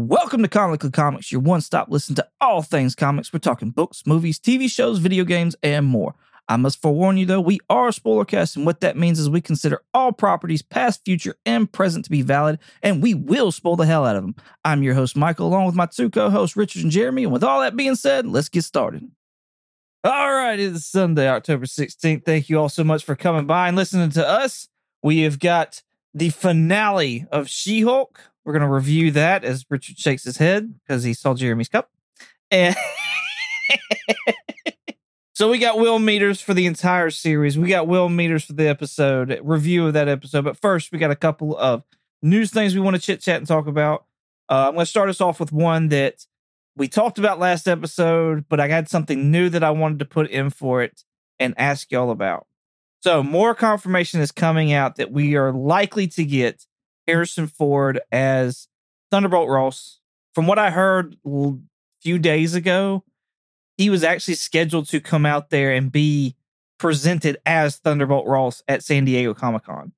Welcome to Comically Comics, your one stop listen to all things comics. We're talking books, movies, TV shows, video games, and more. I must forewarn you though, we are a spoiler cast, and what that means is we consider all properties, past, future, and present, to be valid, and we will spoil the hell out of them. I'm your host, Michael, along with my two co hosts, Richard and Jeremy. And with all that being said, let's get started. All right, it is Sunday, October 16th. Thank you all so much for coming by and listening to us. We have got the finale of She Hulk. We're going to review that as Richard shakes his head because he saw Jeremy's cup. And so we got Will meters for the entire series. We got Will meters for the episode, review of that episode. But first, we got a couple of news things we want to chit chat and talk about. Uh, I'm going to start us off with one that we talked about last episode, but I had something new that I wanted to put in for it and ask y'all about. So, more confirmation is coming out that we are likely to get Harrison Ford as Thunderbolt Ross. From what I heard a few days ago, he was actually scheduled to come out there and be presented as Thunderbolt Ross at San Diego Comic Con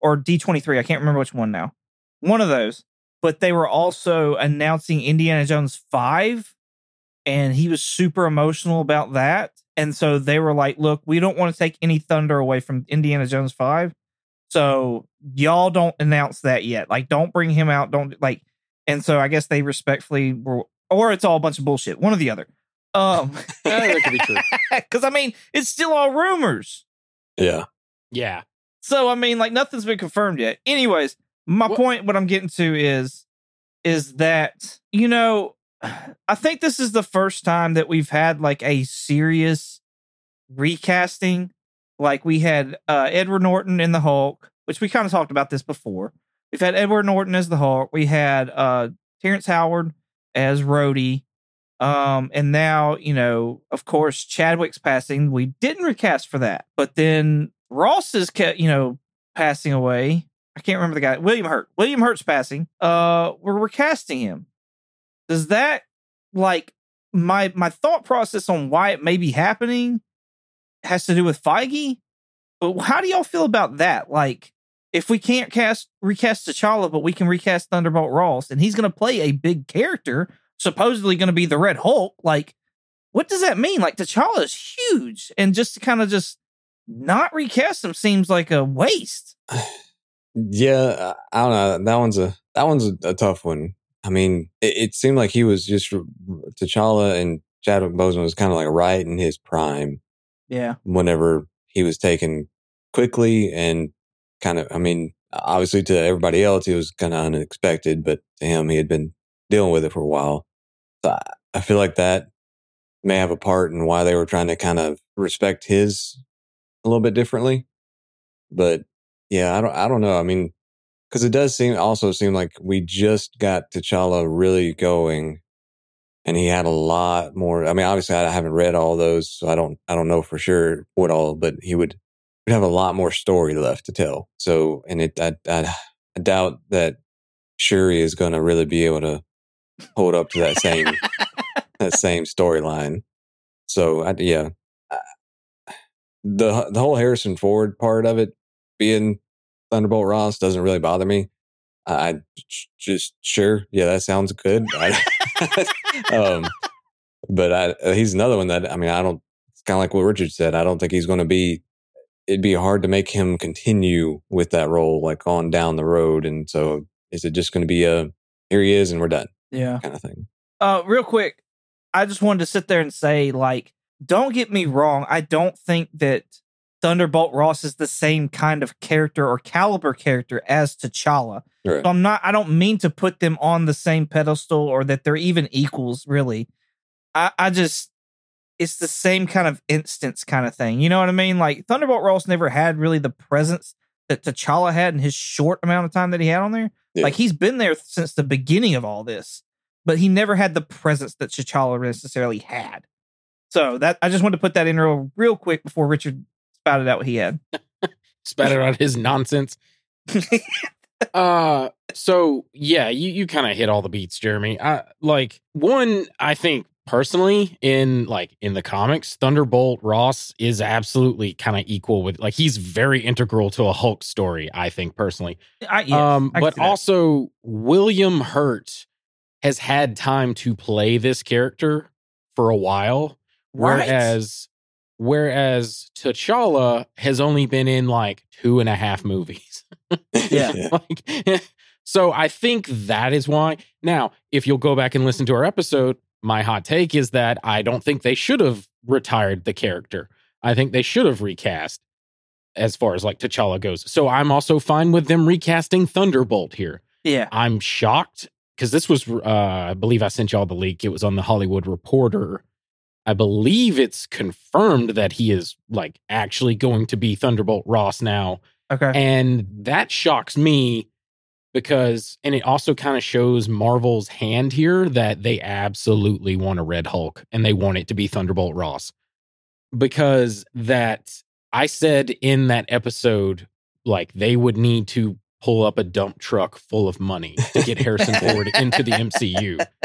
or D23. I can't remember which one now. One of those. But they were also announcing Indiana Jones 5, and he was super emotional about that. And so they were like, look, we don't want to take any thunder away from Indiana Jones 5. So y'all don't announce that yet. Like, don't bring him out. Don't like. And so I guess they respectfully were, or it's all a bunch of bullshit. One or the other. Um, that could be true. Because I mean, it's still all rumors. Yeah. Yeah. So I mean, like nothing's been confirmed yet. Anyways, my What- point, what I'm getting to is, is that you know, I think this is the first time that we've had like a serious recasting. Like we had uh, Edward Norton in the Hulk, which we kind of talked about this before. We've had Edward Norton as the Hulk. We had uh, Terrence Howard as Rhodey. Um, and now, you know, of course, Chadwick's passing. We didn't recast for that, but then Ross is, you know, passing away. I can't remember the guy. William Hurt. William Hurt's passing. Uh, we're recasting him. Does that like my my thought process on why it may be happening has to do with Feige? But how do y'all feel about that? Like, if we can't cast recast T'Challa, but we can recast Thunderbolt Ross, and he's going to play a big character, supposedly going to be the Red Hulk. Like, what does that mean? Like, T'Challa is huge, and just to kind of just not recast him seems like a waste. Yeah, I don't know. That one's a that one's a, a tough one. I mean, it, it seemed like he was just T'Challa and Chadwick Boseman was kind of like right in his prime Yeah, whenever he was taken quickly and kind of. I mean, obviously to everybody else, it was kind of unexpected, but to him, he had been dealing with it for a while. So I, feel like that may have a part in why they were trying to kind of respect his a little bit differently. But yeah, I don't, I don't know. I mean, because it does seem also seem like we just got T'Challa really going, and he had a lot more. I mean, obviously, I haven't read all those, so I don't, I don't know for sure what all, but he would would have a lot more story left to tell. So, and it, I, I, I doubt that Shuri is going to really be able to hold up to that same that same storyline. So, I, yeah, the the whole Harrison Ford part of it being Thunderbolt Ross doesn't really bother me. I just sure, yeah, that sounds good. I, um, but I, he's another one that I mean, I don't. It's kind of like what Richard said. I don't think he's going to be. It'd be hard to make him continue with that role, like on down the road. And so, is it just going to be a here he is and we're done yeah. kind of thing? Uh, real quick, I just wanted to sit there and say, like, don't get me wrong. I don't think that Thunderbolt Ross is the same kind of character or caliber character as T'Challa. Right. So I'm not. I don't mean to put them on the same pedestal or that they're even equals. Really, I, I just it's the same kind of instance kind of thing. You know what I mean? Like Thunderbolt Ross never had really the presence that T'Challa had in his short amount of time that he had on there. Yeah. Like he's been there since the beginning of all this, but he never had the presence that T'Challa necessarily had. So that I just wanted to put that in real real quick before Richard spouted out what he had. Spatter out his nonsense. Uh so yeah, you you kind of hit all the beats, Jeremy. I like one I think personally in like in the comics, Thunderbolt Ross is absolutely kind of equal with like he's very integral to a Hulk story, I think personally. I, yeah, um I but also William Hurt has had time to play this character for a while, Right. whereas whereas T'Challa has only been in like two and a half movies. Yeah. like, so I think that is why. Now, if you'll go back and listen to our episode, my hot take is that I don't think they should have retired the character. I think they should have recast as far as like T'Challa goes. So I'm also fine with them recasting Thunderbolt here. yeah. I'm shocked because this was, uh, I believe I sent y'all the leak. It was on the Hollywood Reporter. I believe it's confirmed that he is like actually going to be Thunderbolt Ross now. Okay. And that shocks me because, and it also kind of shows Marvel's hand here that they absolutely want a Red Hulk and they want it to be Thunderbolt Ross. Because that, I said in that episode, like they would need to pull up a dump truck full of money to get Harrison Ford into the MCU.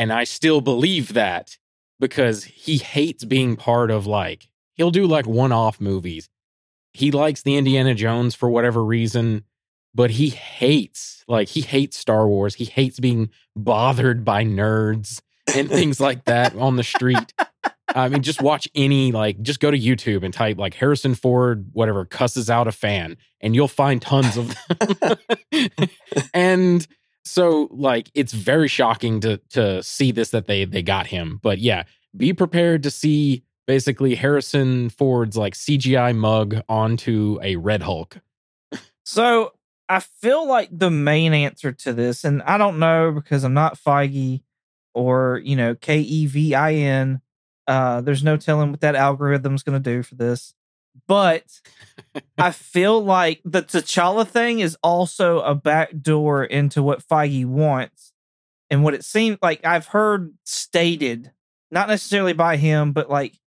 And I still believe that because he hates being part of like, he'll do like one off movies. He likes the Indiana Jones for whatever reason, but he hates, like, he hates Star Wars. He hates being bothered by nerds and things like that on the street. I mean, just watch any, like, just go to YouTube and type, like, Harrison Ford, whatever, cusses out a fan, and you'll find tons of them. and so, like, it's very shocking to to see this that they they got him. But yeah, be prepared to see basically Harrison Ford's like CGI mug onto a Red Hulk. So I feel like the main answer to this, and I don't know because I'm not Feige or you know K E V I N. Uh, there's no telling what that algorithm's going to do for this, but I feel like the T'Challa thing is also a backdoor into what Feige wants, and what it seems like I've heard stated, not necessarily by him, but like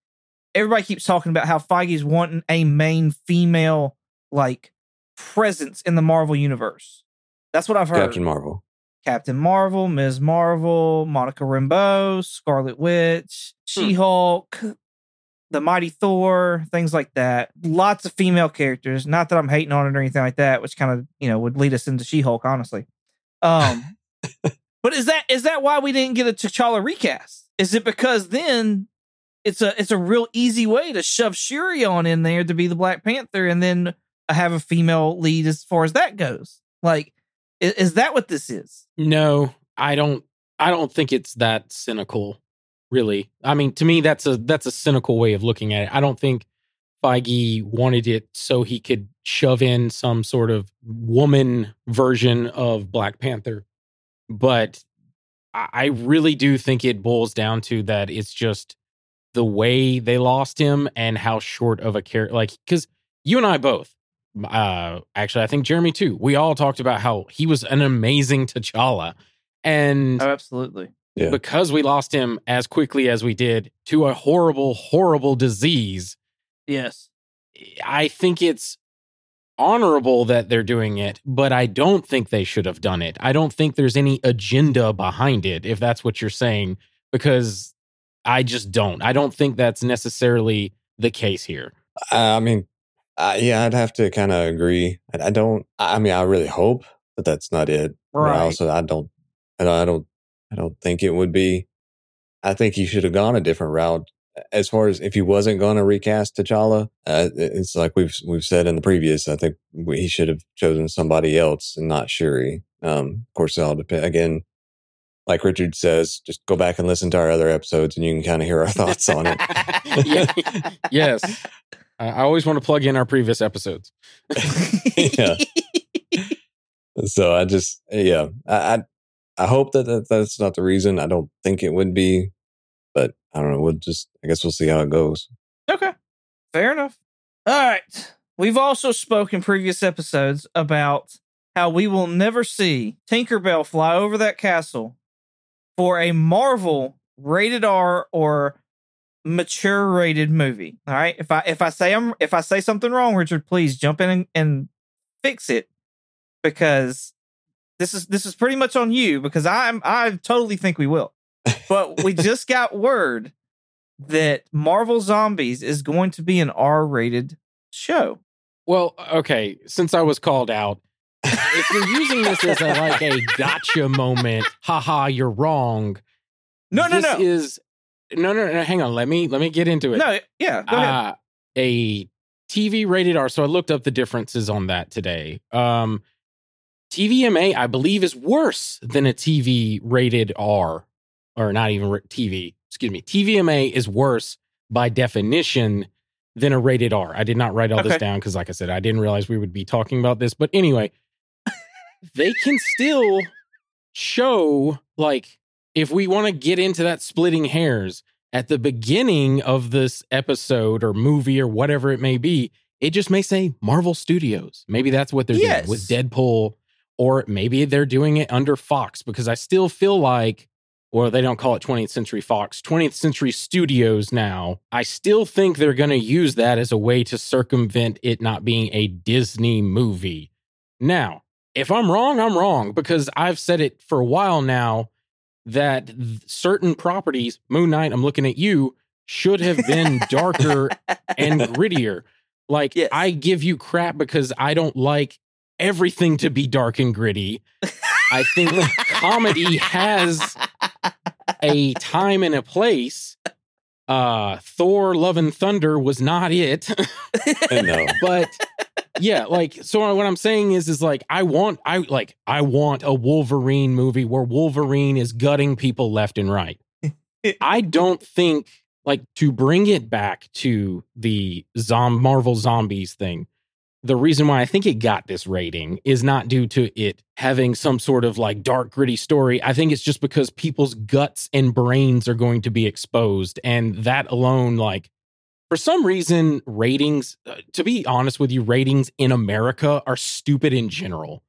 everybody keeps talking about how Feige's wanting a main female like presence in the Marvel universe. That's what I've heard. Captain Marvel. Captain Marvel, Ms. Marvel, Monica Rambeau, Scarlet Witch, hmm. She Hulk, the Mighty Thor, things like that. Lots of female characters. Not that I'm hating on it or anything like that, which kind of you know would lead us into She Hulk, honestly. Um, but is that is that why we didn't get a T'Challa recast? Is it because then it's a it's a real easy way to shove Shuri on in there to be the Black Panther, and then have a female lead as far as that goes? Like, i- is that what this is? No, I don't. I don't think it's that cynical. Really, I mean, to me, that's a that's a cynical way of looking at it. I don't think Feige wanted it so he could shove in some sort of woman version of Black Panther, but I really do think it boils down to that it's just the way they lost him and how short of a character. Like, because you and I both, uh, actually, I think Jeremy too. We all talked about how he was an amazing T'Challa, and Oh, absolutely. Yeah. because we lost him as quickly as we did to a horrible, horrible disease, Yes. I think it's honorable that they're doing it, but I don't think they should have done it. I don't think there's any agenda behind it, if that's what you're saying, because I just don't. I don't think that's necessarily the case here. I mean, uh, yeah, I'd have to kind of agree. I, I don't. I mean, I really hope that that's not it. But Right. I also, I don't. I don't. I don't. I don't think it would be. I think he should have gone a different route. As far as if he wasn't going to recast T'Challa, uh, it's like we've we've said in the previous. I think we, he should have chosen somebody else and not Shuri. Um, of course, it all depend again. Like Richard says, just go back and listen to our other episodes, and you can kind of hear our thoughts on it. Yes. I I always want to plug in our previous episodes. Yeah. so I just yeah I, I hope that, that that's not the reason. I don't think it would be, but I don't know. We'll just I guess we'll see how it goes. Okay. Fair enough. All right. We've also spoken previous episodes about how we will never see Tinkerbell fly over that castle for a Marvel rated R or mature rated movie. All right. If I if I say I'm if I say something wrong, Richard, please jump in and, and fix it because this is this is pretty much on you because I'm I totally think we will. But we just got word that Marvel Zombies is going to be an R rated show. Well, okay, since I was called out, if you're using this as a, like a gotcha moment, haha, you're wrong. No, no, this no, Is no, no, no. Hang on. Let me let me get into it. no. Yeah, go ahead. uh, a TV rated R. So I looked up the differences on that today. Um, TVMA, I believe, is worse than a TV rated R, or not even TV. Excuse me. TVMA is worse by definition than a rated R. I did not write all this down because, like I said, I didn't realize we would be talking about this. But anyway, they can still show like if we want to get into that splitting hairs at the beginning of this episode or movie or whatever it may be, it just may say Marvel Studios. Maybe that's what they're Yes. doing with Deadpool, or maybe they're doing it under Fox because I still feel like, well, they don't call it 20th Century Fox, 20th Century Studios now. I still think they're going to use that as a way to circumvent it not being a Disney movie. Now, if I'm wrong, I'm wrong because I've said it for a while now that th- certain properties, Moon Knight, I'm looking at you, should have been darker and grittier. Like Yes. I give you crap because I don't like everything to be dark and gritty. I think comedy has a time and a place. Uh Thor Love and Thunder was not it. no. but yeah, like so what I'm saying is is like I want I like I want a Wolverine movie where Wolverine is gutting people left and right. I don't think like to bring it back to the zom- Marvel zombies thing. The reason why I think it got this rating is not due to it having some sort of like dark gritty story. I think it's just because people's guts and brains are going to be exposed and that alone like for some reason ratings uh, to be honest with you ratings in america are stupid in general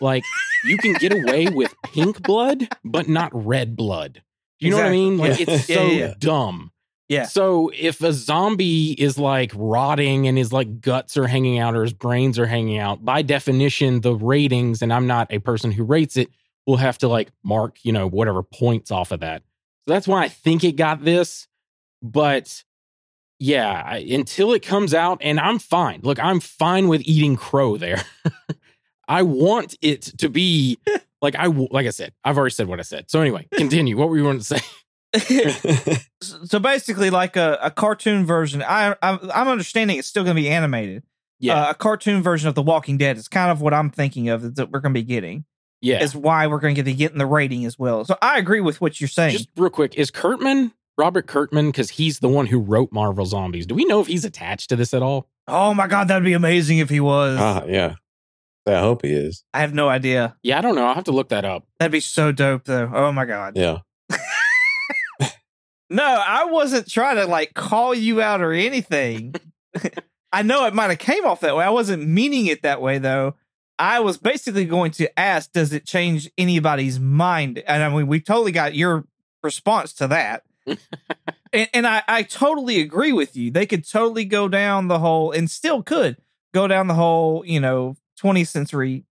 like you can get away with pink blood but not red blood you know what i mean like Yeah. it's so yeah, yeah. dumb Yeah. so if a zombie is like rotting and his like guts are hanging out or his brains are hanging out by definition the ratings and i'm not a person who rates it will have to like mark you know whatever points off of that so that's why i think it got this but yeah, I, until it comes out, and I'm fine. Look, I'm fine with eating crow there. I want it to be like I like I said. I've already said what I said. So anyway, continue. what were you going to say? so basically, like a, a cartoon version. I I'm, I'm understanding it's still going to be animated. Yeah, Uh, a cartoon version of The Walking Dead is kind of what I'm thinking of that we're going to be getting. yeah. Is why we're going to be getting the rating as well. So I agree with what you're saying. Just real quick, is Kirkman Robert Kirkman because he's the one who wrote Marvel Zombies? Do we know if he's attached to this at all? oh my god, that'd be amazing if he was. Ah, yeah. I hope he is. I have no idea. Yeah, I don't know. I'll have to look that up. That'd be so dope, though. Oh my god. Yeah. No, I wasn't trying to like call you out or anything. I know it might have came off that way. I wasn't meaning it that way though. I was basically going to ask, does it change anybody's mind? And I mean, we totally got your response to that. and and I, I totally agree with you. They could totally go down the whole and still could go down the whole, you know, 20th century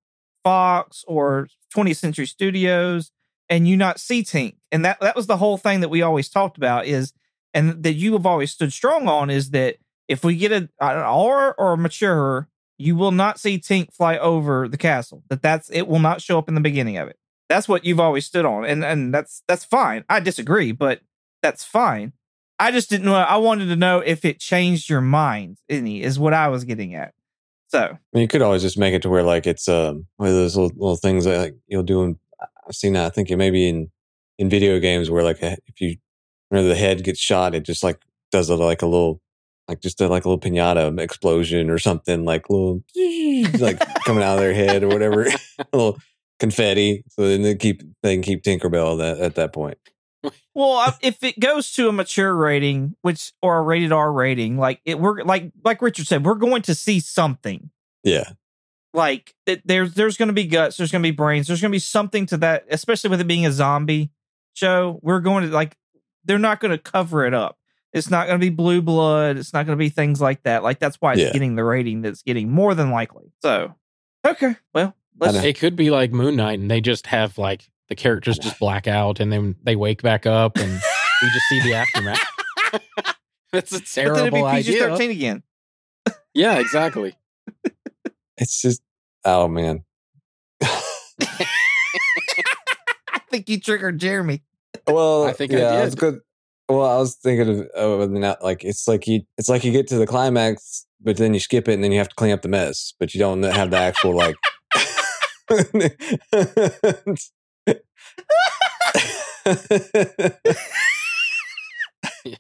Fox or 20th century studios and you not see Tink. And that that was the whole thing that we always talked about is and that you have always stood strong on is that if we get a, an R or a mature, you will not see Tink fly over the castle. That that's it will not show up in the beginning of it. That's what you've always stood on, and and that's that's fine. I disagree, but that's fine. I just didn't know. I wanted to know if it changed your mind. Any is what I was getting at. So I mean, you could always just make it to where like it's um one of those little, little things that like you'll do. In, I've seen that. I think it maybe in in video games where like a, if you whenever the head gets shot, it just like does a, like a little like just a, like a little pinata explosion or something like little like coming out of their head or whatever, a little confetti. So then they keep they can keep Tinkerbell that, at that point. Well, if it goes to a mature rating, which or a rated R rating, like it, we're like like Richard said, we're going to see something. Yeah, Like it, there's there's going to be guts, there's going to be brains, there's going to be something to that. Especially with it being a zombie show, we're going to like they're not going to cover it up. It's not going to be blue blood. It's not going to be things like that. Like that's why it's Yeah. getting the rating that's getting more than likely. So okay, well let's. It could be like Moon Knight, and they just have like the characters just black out, and then they wake back up, and we just see the aftermath. That's a but then it'd terrible be PG idea. thirteen again. Yeah, exactly. it's just oh man, I think you triggered Jeremy. Well, I think I yeah, did. was good. Well, I was thinking of oh, not like it's like you it's like you get to the climax, but then you skip it, and then you have to clean up the mess, but you don't have the actual like.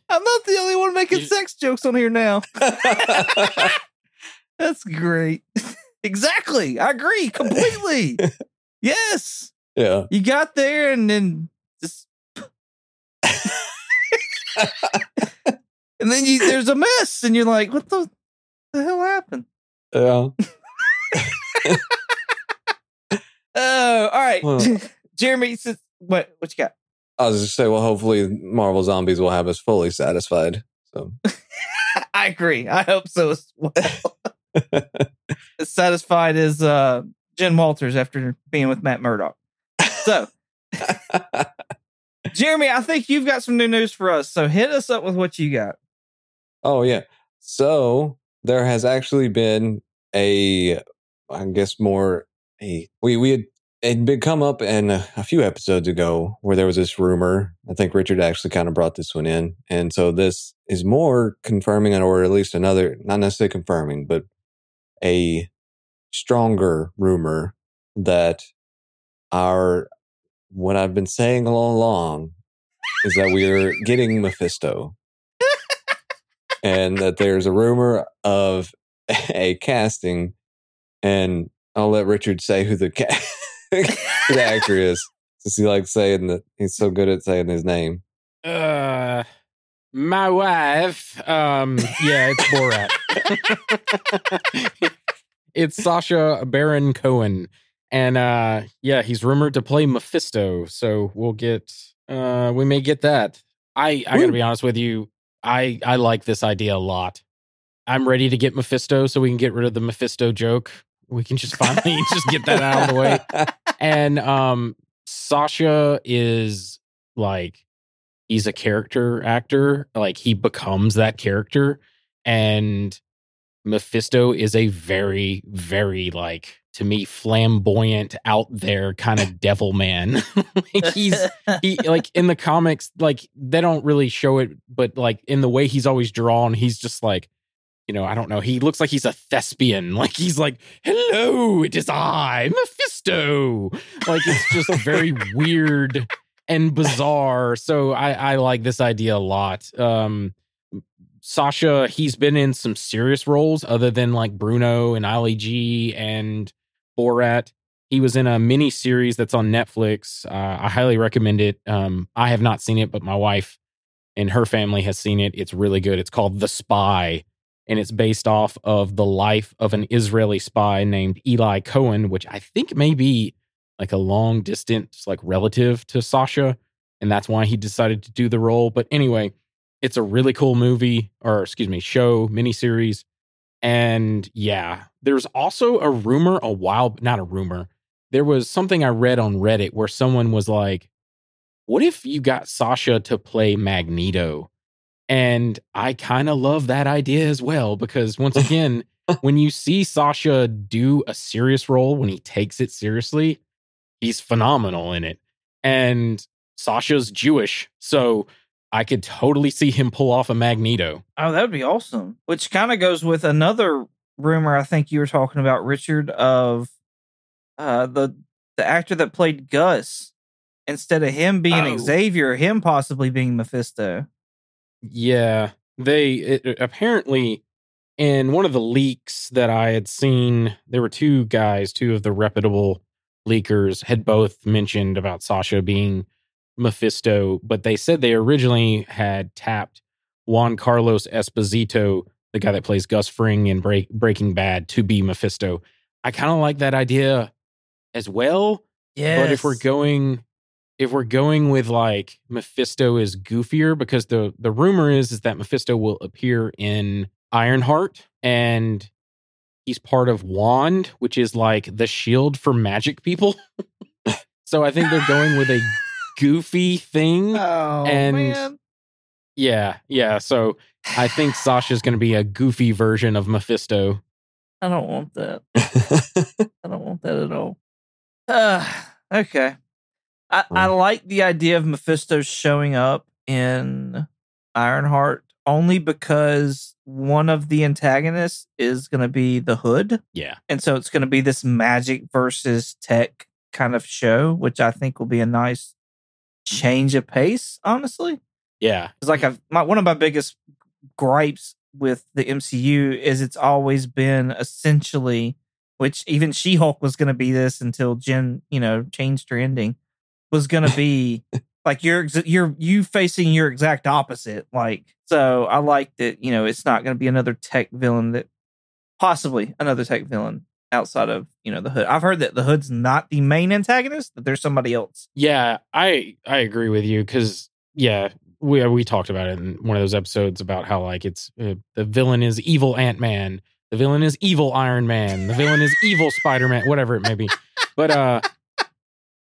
I'm not the only one making You- sex jokes on here now. That's great. Exactly. I agree completely. yes. yeah. You got there and then just and then you there's a mess and you're like, what the, the hell happened? Yeah. Oh, all right. Well- Jeremy, since, what what you got? I was just say, well, hopefully, Marvel Zombies will have us fully satisfied. So, I agree. I hope so as well. As satisfied as uh, Jen Walters after being with Matt Murdock. So, Jeremy, I think you've got some new news for us. So hit us up with what you got. oh yeah. So there has actually been a, I guess more a we we had it had been come up in a, a few episodes ago where there was this rumor. I think Richard actually kind of brought this one in, and so this is more confirming, or at least another, not necessarily confirming, but a stronger rumor that our what I've been saying all along is that we are getting Mephisto, and that there's a rumor of a casting, and I'll let Richard say who the ca- the actor is, since he likes saying that he's so good at saying his name. Uh, my wife. Um, yeah, it's Borat. it's Sacha Baron Cohen, and uh, yeah, he's rumored to play Mephisto. So we'll get. Uh, we may get that. I I gotta be honest with you. I I like this idea a lot. I'm ready to get Mephisto, so we can get rid of the Mephisto joke. We can just finally just get that out of the way and um Sasha is like he's a character actor like he becomes that character and Mephisto is a very very like to me flamboyant out there kind of devil man. Like he's he like in the comics like they don't really show it but like in the way he's always drawn he's just like you know i don't know he looks like he's a thespian. Like he's like hello it is i mephisto. Like it's just a very weird and bizarre so i i like this idea a lot um sacha he's been in some serious roles other than like bruno and ali g and borat he was in a mini series that's on Netflix. Uh, I highly recommend it. Um, I have not seen it, but my wife and her family has seen it. It's really good. It's called The Spy, and it's based off of the life of an Israeli spy named Eli Cohen, which I think may be like a long distance like relative to Sacha, and that's why he decided to do the role. But anyway, it's a really cool movie, or excuse me, show miniseries. And yeah, there's also a rumor a while, not a rumor. There was something I read on Reddit where someone was like, what if you got Sacha to play Magneto? And I kind of love that idea as well because once again, when you see Sacha do a serious role, when he takes it seriously, he's phenomenal in it. And Sacha's Jewish, so I could totally see him pull off a Magneto. Oh, that would be awesome. Which kind of goes with another rumor I think you were talking about, Richard, of uh the the actor that played Gus. Instead of him being Oh. Xavier, him possibly being Mephisto. Yeah, they it, apparently in one of the leaks that I had seen, there were two guys, two of the reputable leakers, had both mentioned about Sacha being Mephisto, but they said they originally had tapped Giancarlo Esposito, the guy that plays Gus Fring in Break, Breaking Bad, to be Mephisto. I kind of like that idea as well. Yeah. But if we're going if we're going with like Mephisto is goofier because the the rumor is is that Mephisto will appear in Ironheart and he's part of Wand, which is like the shield for magic people. so I think they're going with a goofy thing. Oh and- man. Yeah, yeah. So I think Sacha's going to be a goofy version of Mephisto. I don't want that. I don't want that at all. Uh, okay. I, I like the idea of Mephisto showing up in Ironheart only because one of the antagonists is going to be the Hood. Yeah. And so it's going to be this magic versus tech kind of show, which I think will be a nice mm-hmm. change of pace, honestly. Yeah. It's like I've, my, one of my biggest gripes with the MCU is it's always been essentially, which even She Hulk was going to be this until Jen, you know, changed her ending, was going to be like you're you're you facing your exact opposite. Like so, I like that you know it's not going to be another tech villain that possibly another tech villain outside of you know the Hood. I've heard that the Hood's not the main antagonist; that there's somebody else. Yeah, I I agree with you because yeah, we we talked about it in one of those episodes about how like it's uh, the villain is evil Ant Man, the villain is evil Iron Man, the villain is evil Spider Man, whatever it may be. But uh,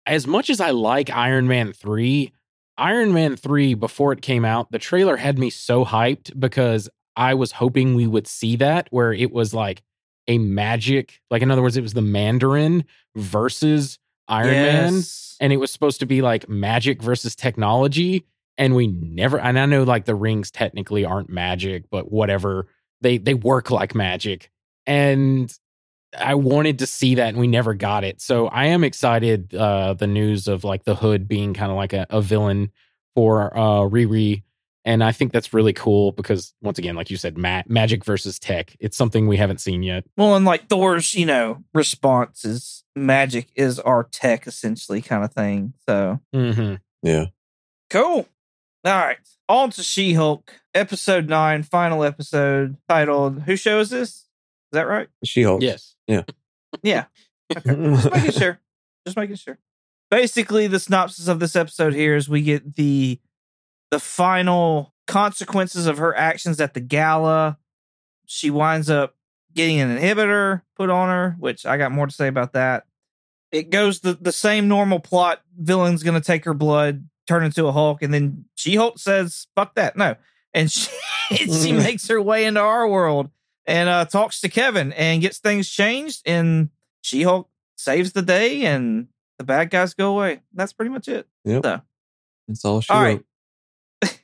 as much as I like Iron Man three, Iron Man three before it came out, the trailer had me so hyped because I was hoping we would see that where it was like a magic, like in other words, it was the Mandarin versus Iron Man and it was supposed to be like magic versus technology and we never and i know like the rings technically aren't magic but whatever they they work like magic and i wanted to see that and we never got it so i am excited uh the news of like the hood being kind of like a, a villain for uh riri and i think that's really cool because once again like you said ma- magic versus tech it's something we haven't seen yet Well, and like Thor's, you know, response is magic is our tech, essentially, kind of thing. So mm-hmm. Yeah. cool. All right, on to She Hulk, episode nine, final episode, titled "Who shows This?" Is that right? She Hulk. yes Yeah. Yeah. Just making sure. Just making sure. Basically, the synopsis of this episode here is we get the the final consequences of her actions at the gala. She winds up getting an inhibitor put on her, which I got more to say about that. It goes the, the same normal plot. Villain's gonna take her blood, turn into a Hulk, and then She Hulk says, "Fuck that, no," and she she makes her way into our world and uh, talks to Kevin and gets things changed. And She Hulk saves the day, and the bad guys go away. That's pretty much it. Yep. So, That's all she all wrote. right,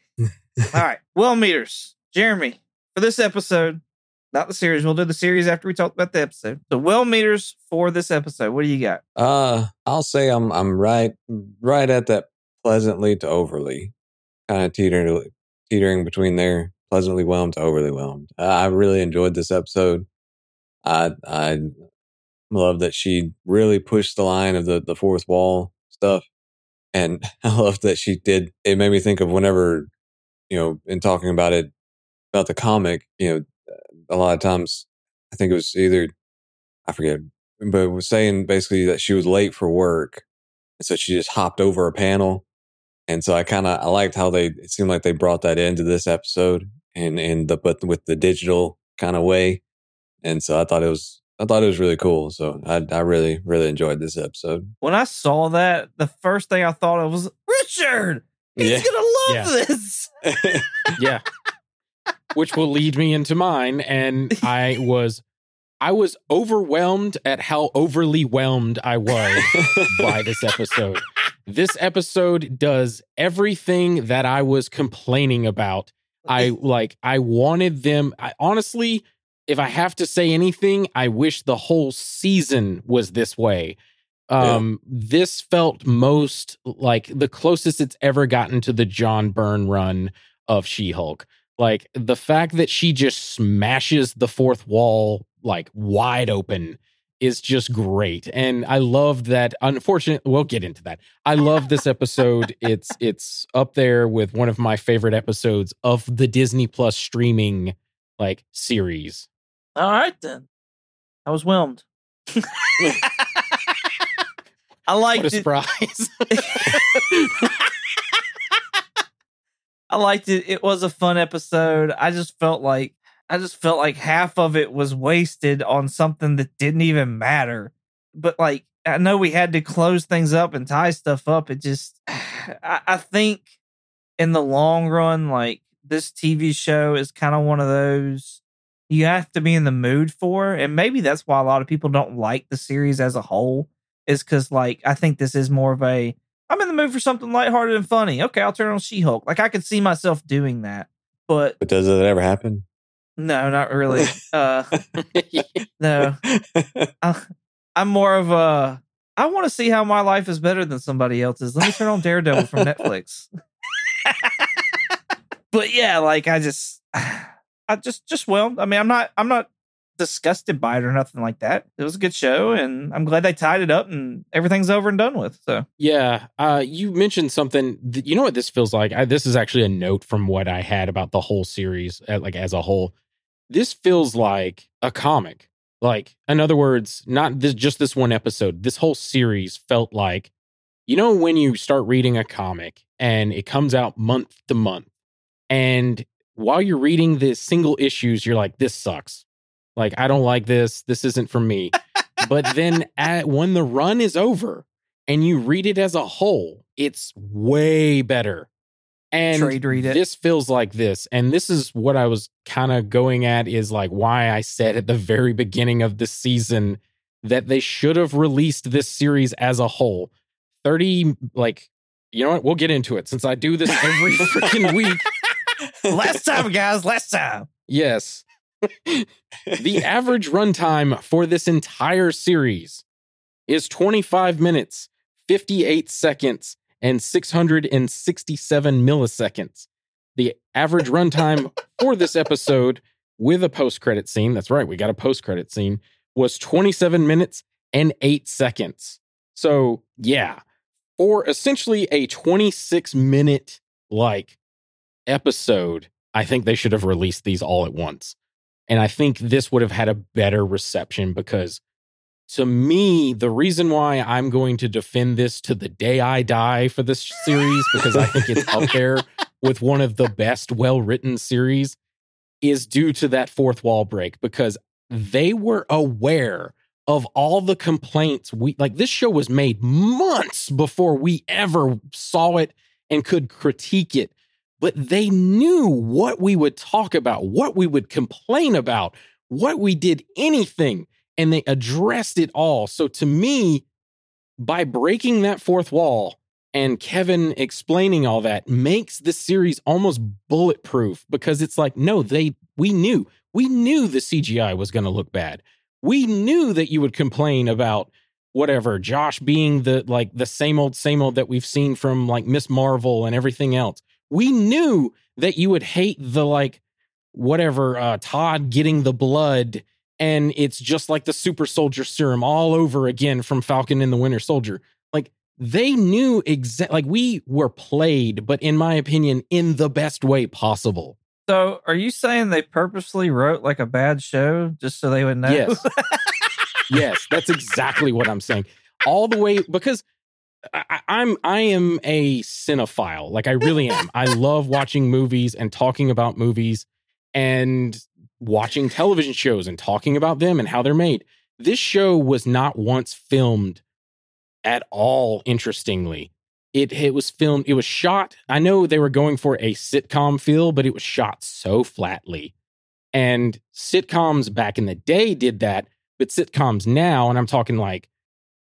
all right. Well, meters, Jeremy, for this episode, not the series. We'll do the series after we talk about the episode. So, well meters for this episode. What do you got? Uh, I'll say I'm I'm right right at that pleasantly to overly, kind of teetering teetering between there. Pleasantly whelmed to overly whelmed. I really enjoyed this episode. I I love that she really pushed the line of the the fourth wall stuff, and I love that she did. It made me think of whenever you know in talking about it about the comic. You know, a lot of times I think it was either I forget but was saying basically that she was late for work, and so she just hopped over a panel. And so I kind of I liked how they it seemed like they brought that into this episode, and and the but with the digital kind of way, and so I thought it was I thought it was really cool. So I I really really enjoyed this episode. When I saw that, the first thing I thought of was Richard. He's Yeah. gonna love Yeah. this. yeah which will lead me into mine and i was i was overwhelmed at how overly whelmed i was by this episode this episode does everything that i was complaining about i like i wanted them i honestly if i have to say anything i wish the whole season was this way. Um this felt most like the closest it's ever gotten to the john byrne run of she-hulk. Like the fact that she just smashes the fourth wall like wide open is just great and i love that unfortunately we'll get into that i love this episode it's it's up there with one of my favorite episodes of the disney plus streaming like series All right then. I was whelmed. I what liked a it. surprise I liked it. It was a fun episode. I just felt like I just felt like half of it was wasted on something that didn't even matter. But like I know we had to close things up and tie stuff up. It just I, I think in the long run, like this TV show is kind of one of those you have to be in the mood for, and maybe that's why a lot of people don't like the series as a whole. is because like I think this is more of a I'm in the mood for something lighthearted and funny. Okay, I'll turn on She Hulk. Like I could see myself doing that, but But does it ever happen? No, not really. uh, no, I, I'm more of a. I want to see how my life is better than somebody else's. Let me turn on Daredevil from Netflix. but yeah, like I just, I just, just well. I mean, I'm not, I'm not disgusted by it or nothing like that. It was a good show, and I'm glad they tied it up and everything's over and done with. So Yeah, uh, you mentioned something. Th- you know what this feels like? I, this is actually a note from what I had about the whole series, uh, like as a whole. This feels like a comic. Like, in other words, not this, just this one episode. This whole series felt like, you know, when you start reading a comic and it comes out month to month, and while you're reading the single issues, you're like, this sucks. Like, I don't like this. This isn't for me. but then at, when the run is over and you read it as a whole, it's way better. And Trade read it. this feels like this. And this is what I was kind of going at is like why I said at the very beginning of the season that they should have released this series as a whole. 30, like, you know what? We'll get into it since I do this every freaking week. last time, guys, last time. Yes. The average runtime for this entire series is 25 minutes, 58 seconds, and 667 milliseconds. The average runtime for this episode with a post credit scene, that's right, we got a post credit scene, was 27 minutes and 8 seconds. So, yeah, for essentially a 26 minute like episode, I think they should have released these all at once. And I think this would have had a better reception because to me, the reason why I'm going to defend this to the day I die for this series, because I think it's up there with one of the best well written series, is due to that fourth wall break because they were aware of all the complaints we like this show was made months before we ever saw it and could critique it but they knew what we would talk about, what we would complain about, what we did anything, and they addressed it all. So to me, by breaking that fourth wall and Kevin explaining all that makes the series almost bulletproof because it's like, no, they we knew. We knew the CGI was going to look bad. We knew that you would complain about whatever, Josh being the like the same old same old that we've seen from like Miss Marvel and everything else we knew that you would hate the like whatever uh Todd getting the blood and it's just like the super soldier serum all over again from Falcon and the Winter Soldier. Like they knew exact like we were played, but in my opinion, in the best way possible. So, are you saying they purposely wrote like a bad show just so they would know? Yes. yes, that's exactly what I'm saying. All the way because I, I'm I am a cinephile. Like I really am. I love watching movies and talking about movies and watching television shows and talking about them and how they're made. This show was not once filmed at all interestingly. It it was filmed, it was shot. I know they were going for a sitcom feel, but it was shot so flatly. And sitcoms back in the day did that, but sitcoms now, and I'm talking like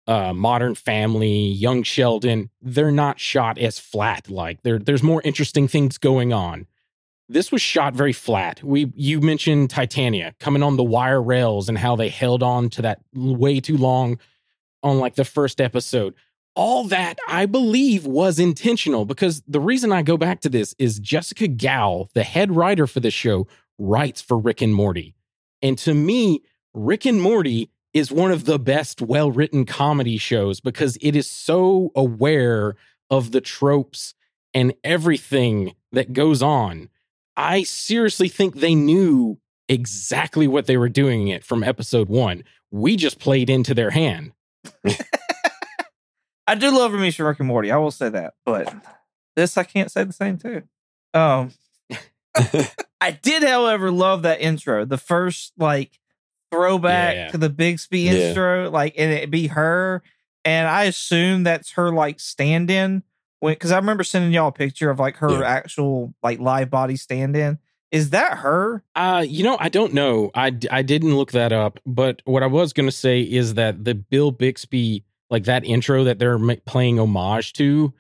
uh, Modern Family, Young Sheldon, they're not shot as flat. Like there, there's more interesting things going on. This was shot very flat. We, you mentioned Titania coming on the wire rails and how they held on to that way too long on like the first episode. All that I believe was intentional because the reason I go back to this is Jessica Gao, the head writer for the show, writes for Rick and Morty. And to me, Rick and Morty is one of the best well written comedy shows because it is so aware of the tropes and everything that goes on. I seriously think they knew exactly what they were doing it from episode one. We just played into their hand. I do love me some Rick and Morty. I will say that, but this I can't say the same too. Um, I did, however, love that intro. The first like throwback Yeah. to the Bixby Yeah. intro, like and it be her, and I assume that's her like stand-in when because I remember sending y'all a picture of like her Yeah. actual like live body stand-in. Is that her? Uh, you know, I don't know. I, I didn't look that up, but what I was going to say is that the Bill Bixby, like that intro that they're ma- playing homage to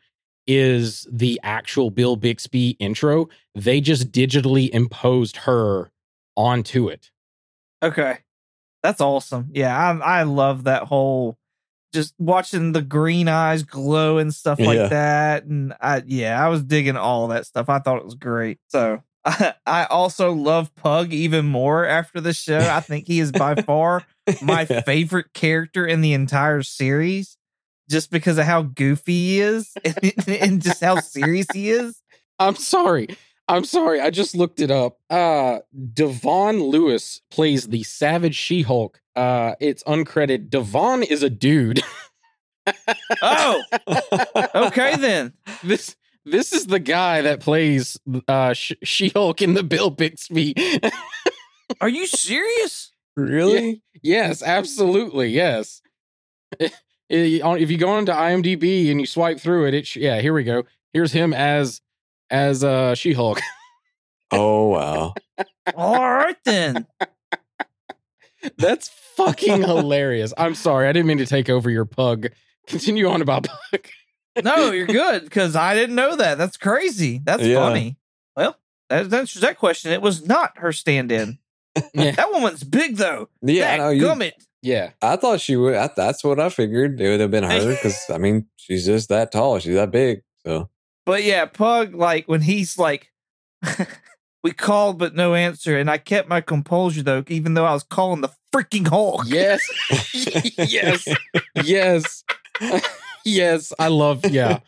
is the actual Bill Bixby intro. They just digitally imposed her onto it. Okay. That's awesome. Yeah, I I love that whole just watching the green eyes glow and stuff like Yeah. that. And I yeah, I was digging all that stuff. I thought it was great. So I, I also love Pug even more after the show. I think he is by far my favorite character in the entire series just because of how goofy he is and, and just how serious he is. I'm sorry. I'm sorry. I just looked it up. Uh Devon Lewis plays the Savage She-Hulk. Uh it's uncredited. Devon is a dude. Oh, okay then. this this is the guy that plays uh She-Hulk in the Bill Bixby. Are you serious? really? yes, absolutely. Yes. If you go onto IMDb and you swipe through it, it sh- yeah, here we go. Here's him as as uh She-Hulk. Oh wow. All right then. That's fucking hilarious. I'm sorry. I didn't mean to take over your pug. Continue on about pug. No, you're good because I didn't know that. That's crazy. That's Yeah. funny. Well, that answers that question. It was not her stand-in. Yeah. That woman's big though. Yeah, I That know. You. Yeah. I thought she would. I, that's what I figured. It would have been her because I mean, she's just that tall. She's that big. So But yeah, Pug, like when he's like, we called but no answer, and I kept my composure though, even though I was calling the freaking Hulk. Yes. yes. Yes. yes. I love yeah.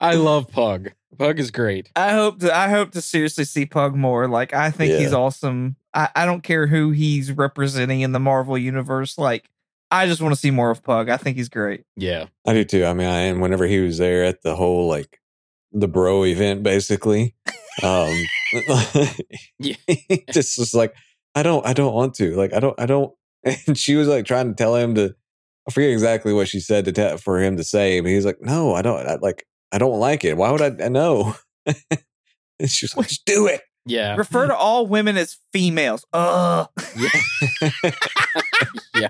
I love Pug. Pug is great. I hope to I hope to seriously see Pug more. Like I think he's awesome. I, I don't care who he's representing in the Marvel universe. Like I just want to see more of Pug. I think he's great. Yeah. I do too. I mean, I, and whenever he was there at the whole like the bro event, basically, um, just was like, I don't, I don't want to. Like, I don't, I don't. And she was like trying to tell him to. I forget exactly what she said to tell for him to say, but he's like, No, I don't. I, like, I don't like it. Why would I? I know. and she was like, Just do it. Yeah. Refer to all women as females. Ugh. yeah. yeah.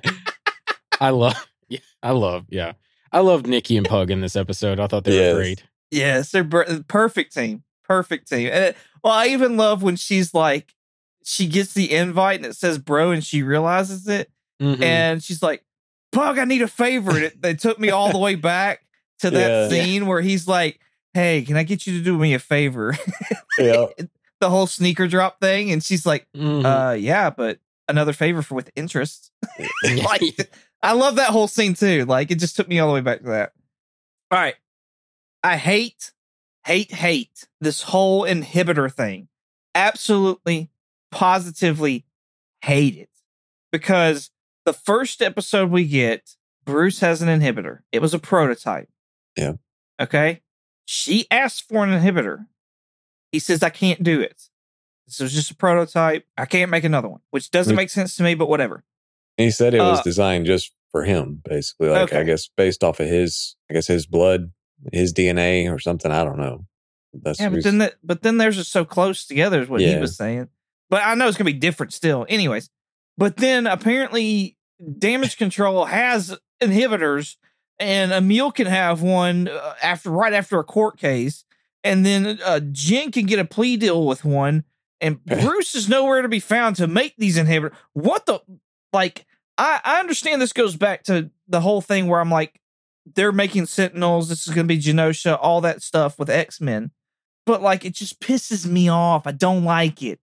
I love yeah. I love, yeah. I loved Nikki and Pug in this episode. I thought they Yes. were great. Yes, they're per- perfect team. Perfect team. And it, well, I even love when she's like, she gets the invite and it says bro, and she realizes it, Mhm. and she's like, Pug, I need a favor. And it, they took me all the way back to that Yeah. scene where he's like, Hey, can I get you to do me a favor? Yeah. the whole sneaker drop thing, and she's like, Mhm. uh, yeah, but another favor for with interest. like I love that whole scene too. Like it just took me all the way back to that. All right. I hate, hate, hate this whole inhibitor thing. Absolutely, positively hate it. Because the first episode we get, Bruce has an inhibitor. It was a prototype. Yeah. Okay. She asked for an inhibitor. He says, I can't do it. This was just a prototype. I can't make another one, which doesn't make sense to me, but whatever. he said it was Uh, designed just for him, basically. Like, Okay. I guess based off of his, I guess his blood, his DNA or something. I don't know. That's Yeah, but then that, but then theirs is so close together is what he was saying. But I know it's gonna be different still. Anyways, but then apparently damage control has inhibitors, and Emil can have one uh, after right after a court case, and then uh, Jen can get a plea deal with one, and Bruce is nowhere to be found to make these inhibitors. What the like? I I understand this goes back to the whole thing where I'm like, they're making Sentinels. This is going to be Genosha, all that stuff with X Men. But like, it just pisses me off. I don't like it.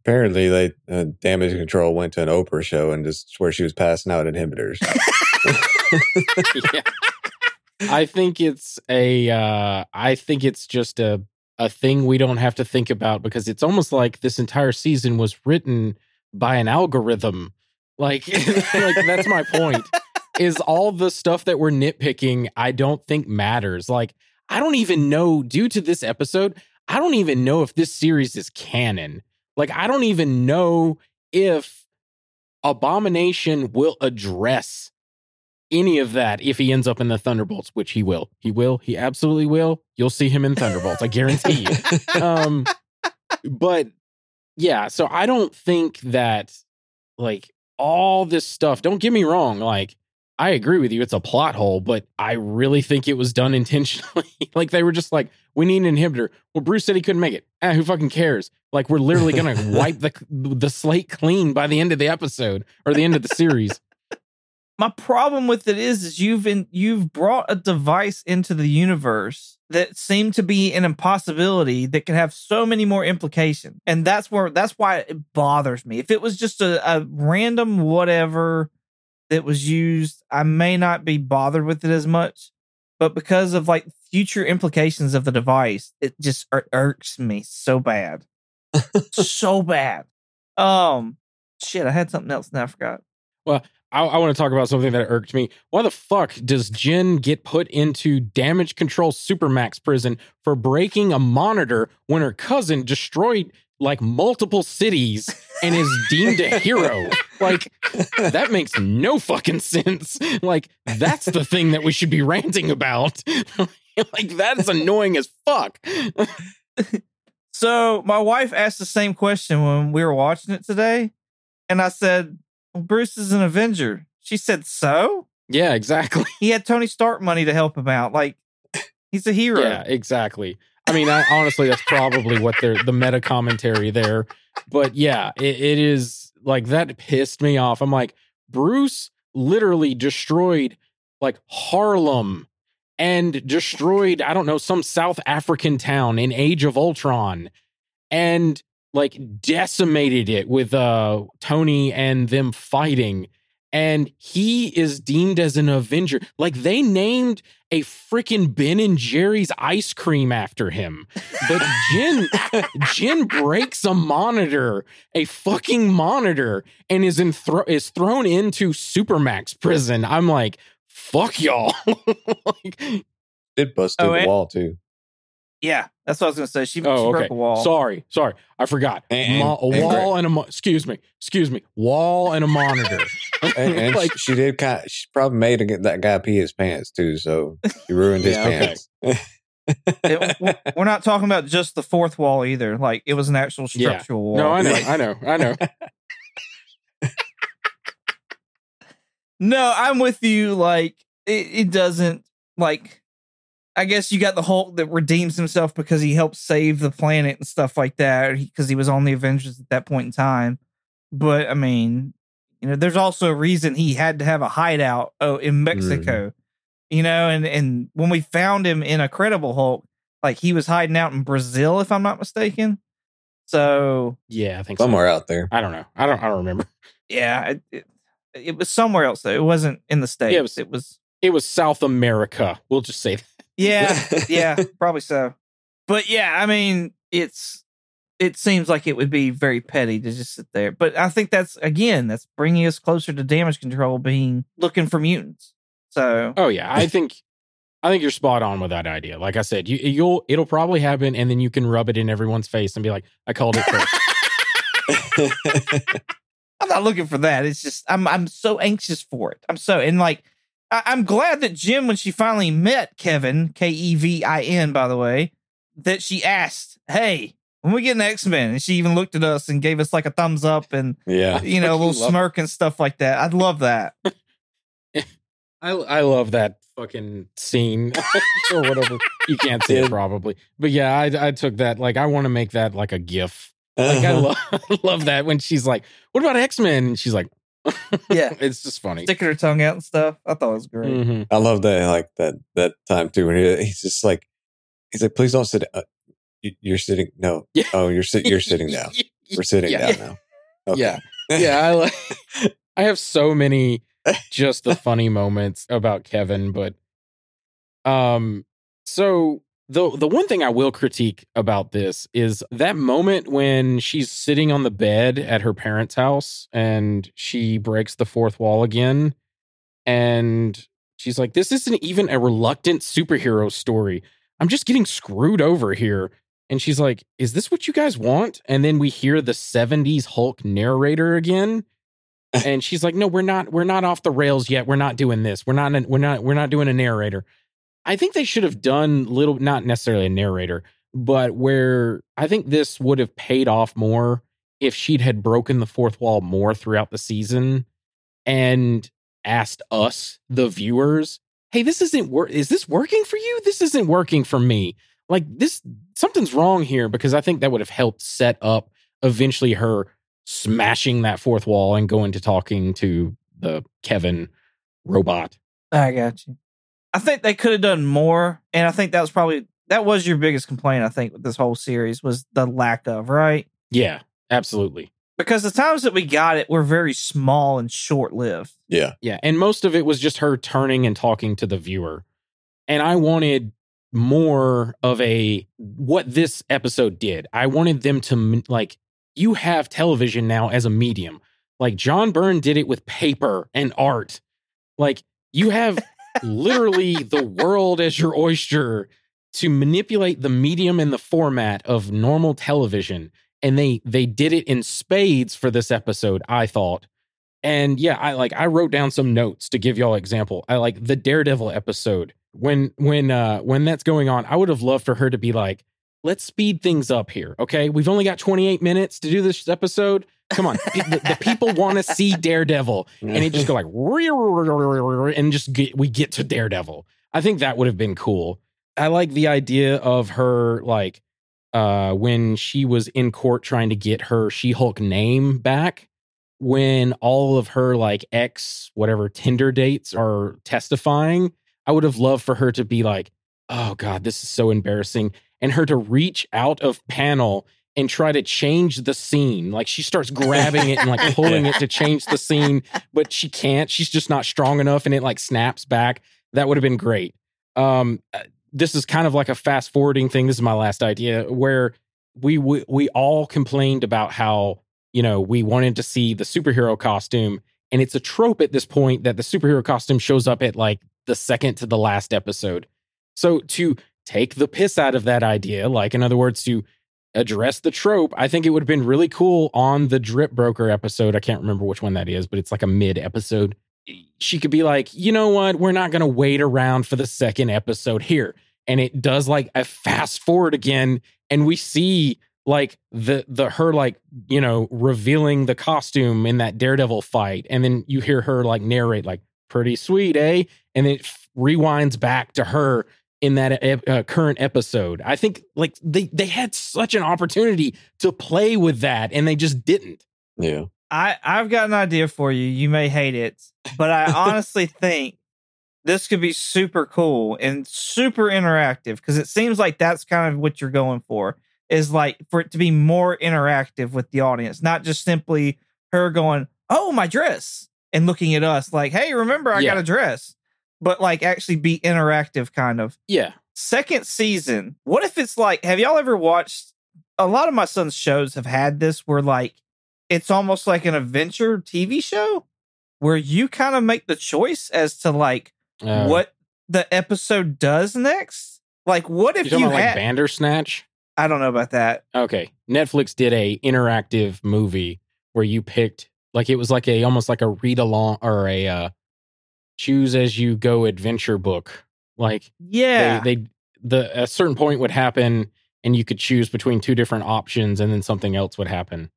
apparently they uh, damage control went to an Oprah show and just where she was passing out inhibitors. yeah. I think it's a uh I think it's just a a thing we don't have to think about because it's almost like this entire season was written by an algorithm. Like like that's my point. Is all the stuff that we're nitpicking I don't think matters. Like I don't even know due to this episode, I don't even know if this series is canon. Like I don't even know if Abomination will address any of that if he ends up in the Thunderbolts, which he will. He will. He absolutely will. You'll see him in Thunderbolts. I guarantee you. Um, but yeah, so I don't think that like all this stuff. Don't get me wrong. Like I agree with you. It's a plot hole, but I really think it was done intentionally. like they were just like, we need an inhibitor. Well, Bruce said he couldn't make it. Eh, who fucking cares? Like we're literally gonna wipe the the slate clean by the end of the episode or the end of the series. My problem with it is, is you've in, you've brought a device into the universe that seemed to be an impossibility that can have so many more implications, and that's where that's why it bothers me. If it was just a, a random whatever that was used, I may not be bothered with it as much. But because of like future implications of the device, it just ir- irks me so bad, so bad. Um, shit, I had something else and I forgot. I, I want to talk about something that irked me. Why the fuck does Jen get put into damage control supermax prison for breaking a monitor when her cousin destroyed like multiple cities and is deemed a hero? Like that makes no fucking sense. Like that's the thing that we should be ranting about. like that's annoying as fuck. So my wife asked the same question when we were watching it today, and I said, well, "Bruce is an Avenger." She said, "So Yeah, exactly. he had Tony Stark money to help him out. Like he's a hero." Yeah, exactly. I mean, I, honestly, that's probably what they're the meta commentary there. But yeah, it, it is like that pissed me off. I'm like, Bruce literally destroyed like Harlem and destroyed, I don't know, some South African town in Age of Ultron and like decimated it with uh Tony and them fighting. And he is deemed as an Avenger. Like they named a freaking Ben and Jerry's ice cream after him. But Jen Jen breaks a monitor, a fucking monitor, and is in thro- is thrown into Supermax prison. I'm like, fuck y'all. like, Did bust through Oh, the wall too. Yeah, that's what I was gonna say. She, oh, she oh, broke okay. a wall. Sorry, sorry, I forgot. And- Mo- a and wall and a mo- excuse me, excuse me, wall and a monitor. And, and like, she, she did kind. Of, she probably made to get that guy pee his pants too. So she ruined his Yeah, okay. pants. It- we're not talking about just the fourth wall either. Like it was an actual Yeah. structural wall. no, I know, I know, I know. No, I'm with you. Like it, it doesn't like. I guess you got the Hulk that redeems himself because he helped save the planet and stuff like that, because he was on the Avengers at that point in time. But I mean, you know, there's also a reason he had to have a hideout oh in Mexico. You know, and and when we found him in Incredible Hulk, like he was hiding out in Brazil, if I'm not mistaken. So Yeah, I think so. Somewhere out there. I don't know. I don't. I don't remember. yeah, it, it, it was somewhere else though. It wasn't in the states. it was- it was It was South America. We'll just say that. Yeah, yeah, probably so. But yeah, I mean, it's it seems like it would be very petty to just sit there. But I think that's again, that's bringing us closer to damage control being looking for mutants. So Oh yeah, I think. I think you're spot on with that idea. Like I said, you, you'll it'll probably happen, and then you can rub it in everyone's face and be like, "I called it first. I'm not looking for that. It's just I'm I'm so anxious for it. I'm so and like I, I'm glad that Jen, when she finally met Kevin, K E V I N, by the way, that she asked, "Hey, when we get an X Men," and she even looked at us and gave us like a thumbs up and yeah. you know a little fucking love- smirk and stuff like that. I'd love that. I I love that fucking scene or whatever. You can't see it probably, but yeah, I I took that like I want to make that like a GIF. Like I uh-huh. love love that when she's like, "What about X Men?" and she's like, Yeah. it's just funny." Sticking her tongue out and stuff. I thought it was great. Mhm. I love that. Like that that time too when he, he's just like he's like, please don't sit. Uh, you- you're sitting. No. Yeah. Oh, you're sitting. You're sitting down. We're sitting Yeah. down now. Okay. Yeah. yeah, I like. I have so many just the funny moments about Kevin, but um, so the the one thing I will critique about this is that moment when she's sitting on the bed at her parents' house and she breaks the fourth wall again, and she's like, "This isn't even a reluctant superhero story. I'm just getting screwed over here." And she's like, "Is this what you guys want?" And then we hear the '70s Hulk narrator again, and she's like, "No, we're not. We're not off the rails yet. We're not doing this. We're not. We're not. We're not doing a narrator." I think they should have done little, not necessarily a narrator, but where I think this would have paid off more if she'd had broken the fourth wall more throughout the season, and asked us, the viewers, hey, this isn't work. Is this working for you? This isn't working for me. Like this, something's wrong here because I think that would have helped set up eventually her smashing that fourth wall and going to talking to the Kevin robot. I got you. I think they could have done more, and I think that was probably that was your biggest complaint. I think with this whole series was the lack of right Yeah, absolutely. because the times that we got it were very small and short lived. Yeah. Yeah, and most of it was just her turning and talking to the viewer. And I wanted more of a what this episode did. I wanted them to like you have television now as a medium. Like John Byrne did it with paper and art. Like you have literally the world as your oyster to manipulate the medium and the format of normal television. And they they did it in spades for this episode i thought. And yeah i like i wrote down some notes to give y'all example. I like the daredevil episode. When when uh when that's going on i would have loved for her to be like let's speed things up here okay? We've only got 28 minutes to do this episode come on. The, the people want to see daredevil. And it just go like and just get we get to daredevil. I think that would have been cool. I like the idea of her like uh when she was in court trying to get her she-hulk name back when all of her like ex whatever tinder dates are testifying i would have loved for her to be like oh god this is so embarrassing. And her to reach out of panel and try to change the scene. Like she starts grabbing it and like pulling it to change the scene but she can't. She's just not strong enough and it like snaps back. That would have been great. Um uh, this is kind of like a fast forwarding thing. This is my last idea where we we, we all complained about how you know we wanted to see the superhero costume and it's a trope at this point that the superhero costume shows up at like the second to the last episode. So to take the piss out of that idea like in other words to address the trope i think it would have been really cool on the drip broker episode. I can't remember which one that is but it's like a mid episode. She could be like you know what? We're not going to wait around for the second episode here. And it does like a fast forward again and we see like the the her like you know revealing the costume in that daredevil fight and then you hear her like narrate like pretty sweet eh? And then it f- rewinds back to her in that ep- uh, current episode i think like they they had such an opportunity to play with that and they just didn't Yeah. I I've got an idea for you. You may hate it, but I honestly think this could be super cool and super interactive because it seems like that's kind of what you're going for is like for it to be more interactive with the audience, not just simply her going, "Oh, my dress," and looking at us like, "Hey, remember I Yeah. got a dress," but like actually be interactive, kind of. yeah Second season. What if it's like? Have y'all ever watched? A lot of my son's shows have had this where like it's almost like an adventure TV show where you kind of make the choice as to like Uh, what the episode does next. Like, what if you about like had? bandersnatch I don't know about that. Okay. Netflix did a interactive movie where you picked like it was like a almost like a read along or a uh choose as you go adventure book. Like Yeah, they, they the a certain point would happen and you could choose between two different options and then something else would happen.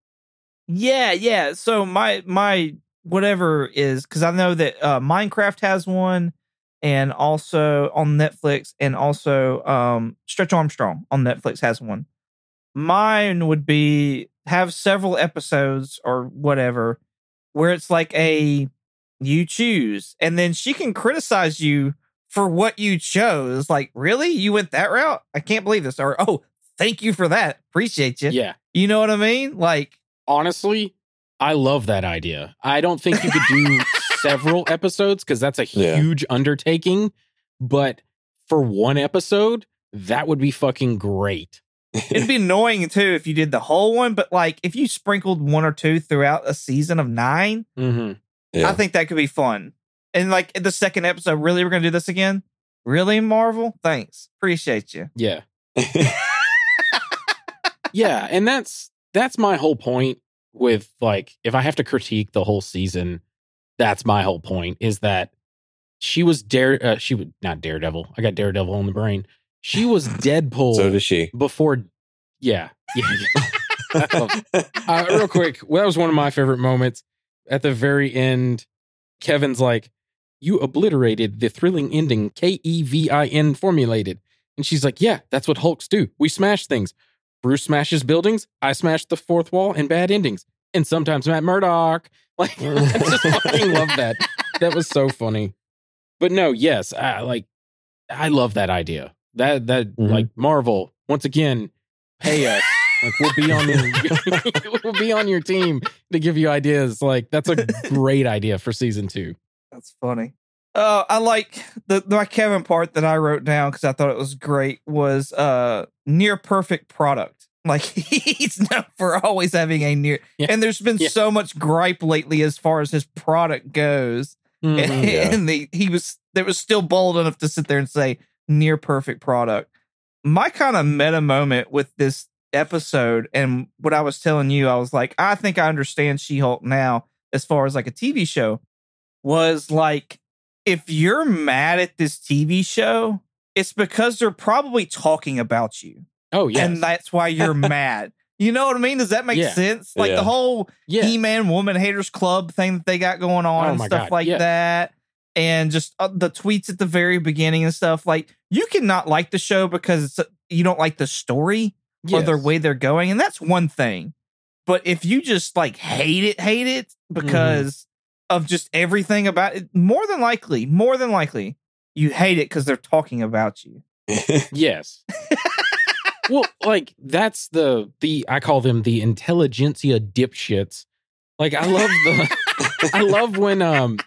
yeah, yeah. So my my whatever is because I know that uh, Minecraft has one, and also on Netflix, and also um, Stretch Armstrong on Netflix has one. Mine would be have several episodes or whatever where it's like a you choose, and then she can criticize you for what you chose. Like, really, you went that route? I can't believe this. Or oh, thank you for that. Appreciate you. Yeah. You know what I mean? Like, Honestly, I love that idea. I don't think you could do several episodes because that's a Yeah. huge undertaking, but for one episode, that would be fucking great. It'd be annoying too if you did the whole one, but like if you sprinkled one or two throughout a season of nine, hmm Yeah. I think that could be fun. And like in the second episode, really, we're gonna do this again? Really, Marvel? Thanks, appreciate you. Yeah. yeah and that's that's my whole point with like if i have to critique the whole season that's my whole point is that she was dare uh, she would not daredevil i got daredevil on the brain she was deadpool so does she. before yeah yeah, yeah. uh, real quick well, that was one of my favorite moments at the very end kevin's like you obliterated the thrilling ending K E V I N formulated. And she's like, Yeah, that's what Hulks do. We smash things. Bruce smashes buildings. I smash the fourth wall and bad endings. And sometimes Matt Murdock. Like, I just fucking love that. That was so funny. But no, yes, I, like, I love that idea. That, that, Mhm. like, Marvel, once again, pay us. Like, we'll be on your, we'll be on your team to give you ideas. Like, that's a great idea for season two. That's funny. Uh, I like the my Kevin part that I wrote down because I thought it was great was uh near perfect product. Like he's known for always having a near, Yeah. and there's been Yeah. so much gripe lately as far as his product goes. Mhm. and, Yeah. and the, he was there was still bold enough to sit there and say near perfect product. My kind of meta moment with this episode and what I was telling you, I was like, I think I understand She Hulk now as far as like a TV show was like, if you're mad at this TV show, it's because they're probably talking about you. Oh, yeah. And that's why you're mad. You know what I mean? Does that make Yeah. sense? Like Yeah. the whole yeah. He-Man Woman Haters Club thing that they got going on Oh and stuff God, like yeah. that. And just uh, the tweets at the very beginning and stuff. Like you cannot like the show because it's, you don't like the story or their way they're going, and that's one thing. But if you just like hate it, hate it because of just everything about it, more than likely, more than likely, you hate it because they're talking about you. Yes. well, like that's the the I call them the intelligentsia dipshits. Like I love the I love when um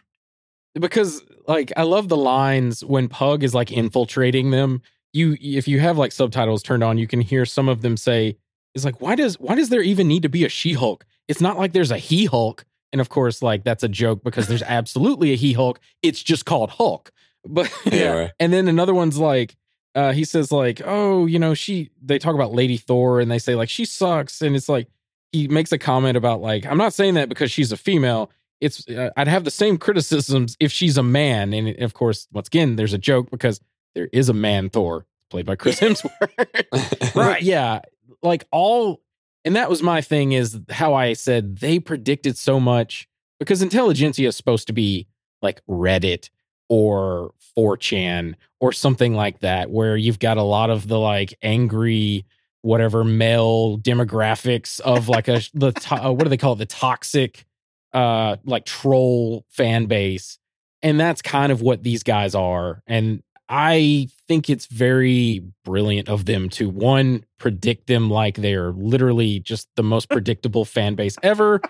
because like I love the lines when Pug is like infiltrating them. You if you have like subtitles turned on, you can hear some of them say, "It's like why does why does there even need to be a She Hulk? It's not like there's a He Hulk." And of course, like that's a joke because there's absolutely a He Hulk. It's just called Hulk. But Yeah, right. and then another one's like, uh, he says like, oh, you know, she. They talk about Lady Thor, and they say like she sucks, and it's like he makes a comment about like, I'm not saying that because she's a female. It's uh, I'd have the same criticisms if she's a man, and of course, once again, there's a joke because there is a man Thor played by Chris Hemsworth. right. yeah, like all, and that was my thing is how I said they predicted so much because intelligentsia is supposed to be like Reddit or 4chan or something like that, where you've got a lot of the like angry, whatever male demographics of like a, the, to, uh, what do they call it? The toxic, uh, like troll fan base. And that's kind of what these guys are. And I think it's very brilliant of them to one predict them like they're literally just the most predictable fan base ever,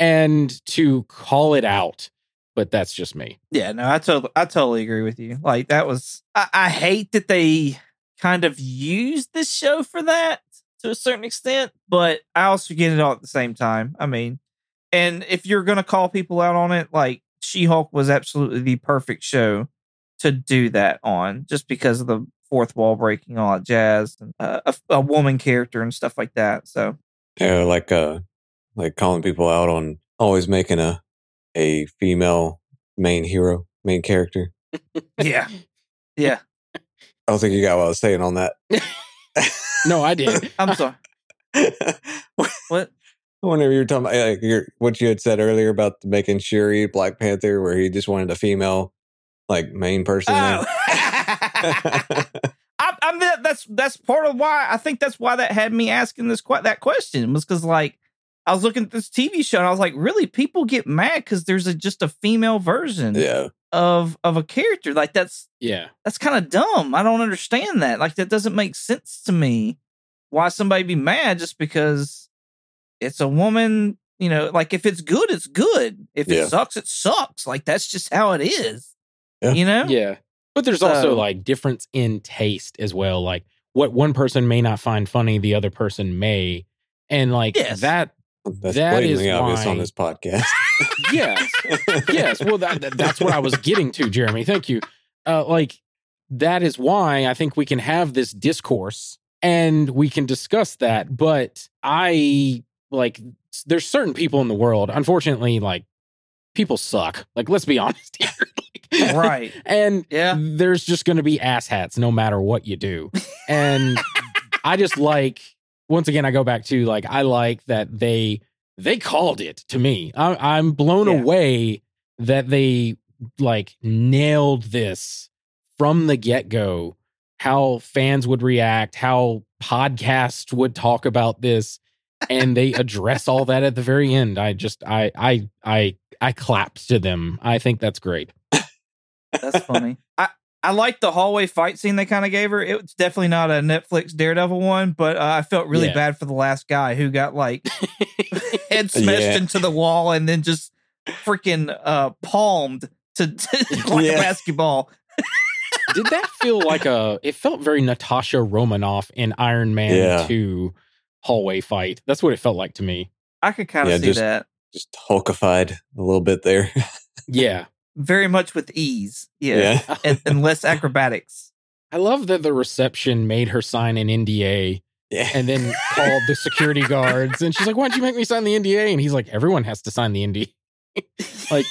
and to call it out. But that's just me. Yeah, no, I totally, I totally agree with you. Like that was, I, I hate that they kind of used this show for that to a certain extent, but I also get it all at the same time. I mean, and if you're gonna call people out on it, like She Hulk was absolutely the perfect show to do that on, just because of the fourth wall breaking, all that jazz, and uh, a, a woman character and stuff like that. So Yeah, like uh like calling people out on always making a a female main hero, main character. yeah, yeah. I don't think you got what I was saying on that. No, I did. I'm sorry. What? Whenever you were talking about like your, what you had said earlier about making Shuri Black Panther, where he just wanted a female like main person. Oh. I, I'm that, that's that's part of why I think that's why that had me asking this que- that question was because like I was looking at this TV show and I was like, really, people get mad because there's a, just a female version yeah, of of a character like that's Yeah. that's kind of dumb. I don't understand that. Like that doesn't make sense to me. Why somebody be mad just because it's a woman? You know, like if it's good, it's good. If Yeah. it sucks, it sucks. Like that's just how it is. Yeah. You know? Yeah. But there's also like difference in taste as well. Like what one person may not find funny, the other person may. And like Yes. that, that's That is blatantly obvious on why- this podcast. yes. yes. Well, that, that- that's what I was getting to, Jeremy. Thank you. Uh, like that is why I think we can have this discourse and we can discuss that. But I like there's certain people in the world. Unfortunately, like people suck. Like let's be honest here. Like, Right. And Yeah. there's just going to be asshats no matter what you do. And I just like once again I go back to like I like that they they called it to me. I, I'm blown Yeah. away that they like nailed this from the get go. How fans would react, how podcasts would talk about this, and they address all that at the very end. I just, I, I, I, I clapped to them. I think that's great. That's funny. I I like the hallway fight scene they kind of gave her. It's definitely not a Netflix Daredevil one, but uh, I felt really Yeah. bad for the last guy who got like head smashed Yeah. into the wall and then just freaking uh palmed to, to like Yeah. a basketball. Did that feel like a? It felt very Natasha Romanoff in Iron Man Yeah. 2 hallway fight. That's what it felt like to me. I could kind of Yeah, see just- that Just hulkified a little bit there. Yeah. Very much with ease. Yeah, yeah. and, and less acrobatics. I love that the reception made her sign an NDA Yeah. and then called the security guards. And she's like, Why'd you make me sign the NDA? And he's like, Everyone has to sign the NDA. like,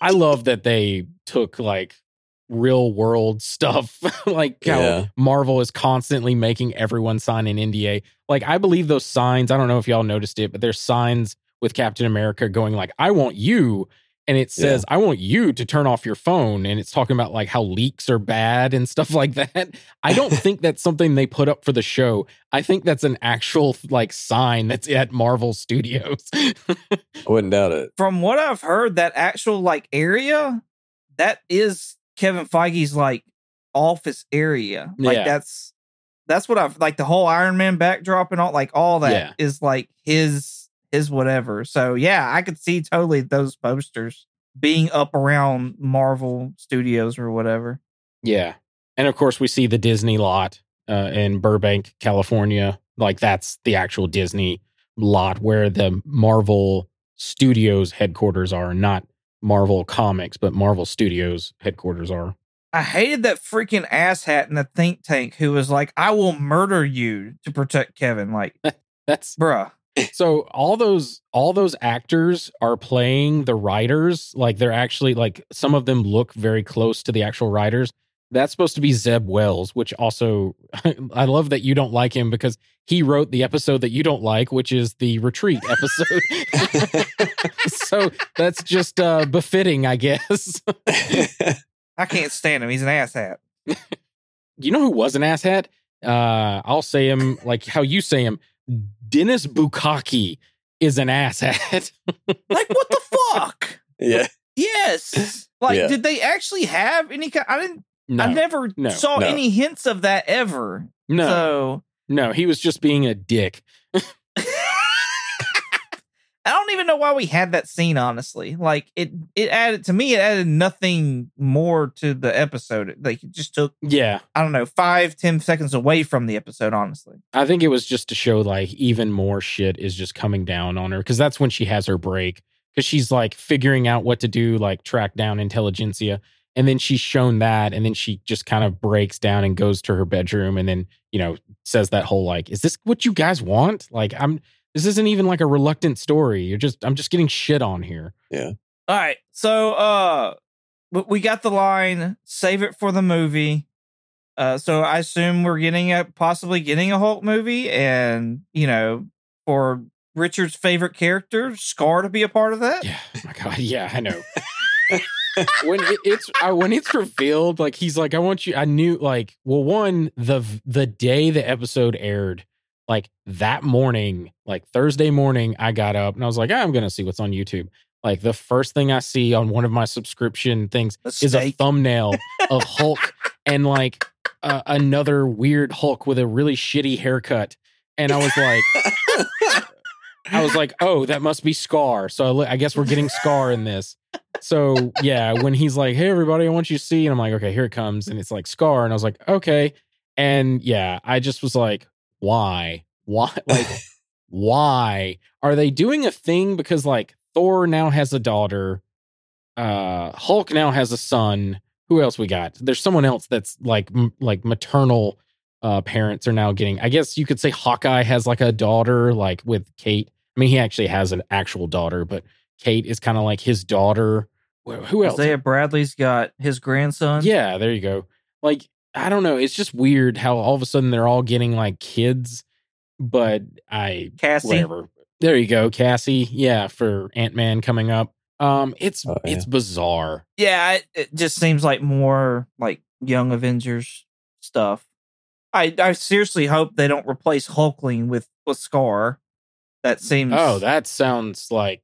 I love that they took like real world stuff, like how Yeah. Marvel is constantly making everyone sign an NDA. Like, I believe those signs, I don't know if y'all noticed it, but there's signs with Captain America going like, I want you. And it says, I want you to turn off your phone. And it's talking about like how leaks are bad and stuff like that. I don't think that's something they put up for the show. I think that's an actual like sign that's at Marvel Studios. I wouldn't doubt it. From what I've heard, that actual like area, that is Kevin Feige's like office area. Like Yeah. that's that's what I've like the whole Iron Man backdrop and all like all that is Yeah. like his his whatever. So yeah, I could see totally those posters being up around Marvel Studios or whatever. Yeah. And of course, we see the Disney lot uh, in Burbank, California. Like that's the actual Disney lot where the Marvel Studios headquarters are, not Marvel Comics, but Marvel Studios headquarters are. I hated that freaking asshat in the think tank who was like, I will murder you to protect Kevin. Like, That's bruh. so all those all those actors are playing the writers. Like they're actually like some of them look very close to the actual writers. That's supposed to be Zeb Wells, which also I love that you don't like him because he wrote the episode that you don't like, which is the retreat episode. so that's just uh befitting, I guess. I can't stand him. He's an asshat. you know who was an asshat? Uh I'll say him like how you say him. Dennis Bukaki is an asshat. Like, what the fuck? yeah. Yes. Like, Yeah. did they actually have any kind? I didn't. no, I never no, saw no. any hints of that ever. no, So no. He was just being a dick. I don't even know why we had that scene. Honestly, like it. It added to me. It added nothing more to the episode. Like it just took. Yeah, I don't know, five, ten seconds away from the episode. Honestly. I think it was just to show like even more shit is just coming down on her because that's when she has her break because she's like figuring out what to do, like track down intelligentsia. And then she's shown that, and then she just kind of breaks down and goes to her bedroom, and then you know says that whole like, "Is this what you guys want?" Like, I'm. This isn't even like a reluctant story. You're just. I'm just getting shit on here. Yeah. All right. So uh w- we got the line save it for the movie. Uh so I assume we're getting a possibly getting a Hulk movie and you know for Richard's favorite character, Skaar to be a part of that. Yeah. Oh my god. Yeah, I know. when it, it's uh, when it's revealed, like he's like, I want you. I knew, like, well, one the the day the episode aired, like that morning, like Thursday morning, I got up and I was like, I'm gonna see what's on YouTube. Like the first thing I see on one of my subscription things A is a thumbnail of Hulk and like uh, another weird Hulk with a really shitty haircut, and I was like. I was like, oh, that must be Skaar. So I guess we're getting Skaar in this. So yeah, when he's like, hey, everybody, I want you to see. And I'm like, okay, here it comes. And it's like Skaar. And I was like, okay. And yeah, I just was like, why? Why? Like, why? Are they doing a thing because like Thor now has a daughter? Uh, Hulk now has a son. Who else we got? There's someone else that's like, m- like maternal uh, parents are now getting. I guess you could say Hawkeye has like a daughter, like with Kate. I mean, he actually has an actual daughter, but Kate is kind of like his daughter. Who else? Isaiah Bradley's got his grandson. Yeah, there you go. Like, I don't know. It's just weird how all of a sudden they're all getting like kids, but I Cassie. whatever. There you go, Cassie. Yeah, for Ant Man coming up. Um, it's Oh, yeah. it's bizarre. Yeah, it, it just seems like more like young Avengers stuff. I I seriously hope they don't replace Hulkling with with Skaar. That seems Oh, that sounds like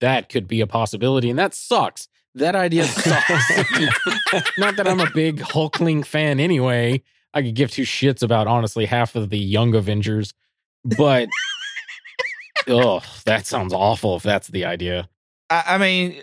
that could be a possibility, and that sucks. That idea sucks. Not that I'm a big Hulkling fan anyway. I could give two shits about honestly half of the young Avengers, but oh, that sounds awful if that's the idea. I, I mean,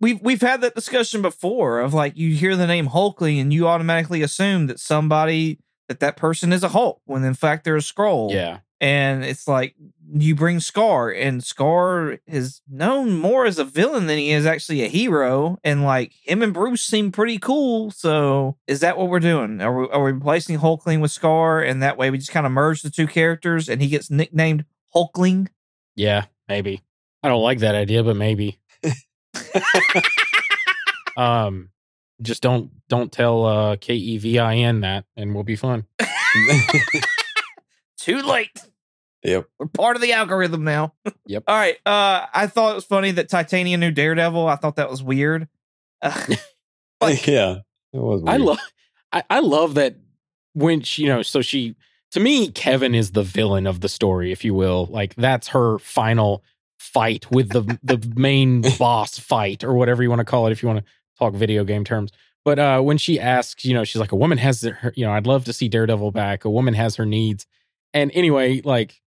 we've we've had that discussion before of like you hear the name Hulkling and you automatically assume that somebody that that person is a Hulk when in fact they're a Skrull. Yeah. and it's like you bring Skaar, and Skaar is known more as a villain than he is actually a hero. And like him and Bruce seem pretty cool. So is that what we're doing? Are we, are we replacing Hulkling with Skaar, and that way we just kind of merge the two characters, and he gets nicknamed Hulkling? Yeah, maybe. I don't like that idea, but maybe. um just don't don't tell uh K E V I N that and we'll be fine. Too late. Yep. We're part of the algorithm now. Yep. All right. Uh, I thought it was funny that Titania knew Daredevil. I thought that was weird. Like- yeah. It was I love I, I love that when she, you know, so she to me, Kevin is the villain of the story, if you will. Like that's her final fight with the the main boss fight or whatever you want to call it if you want to talk video game terms. But uh when she asks, you know, she's like, a woman has her, you know, I'd love to see Daredevil back. A woman has her needs. And anyway, like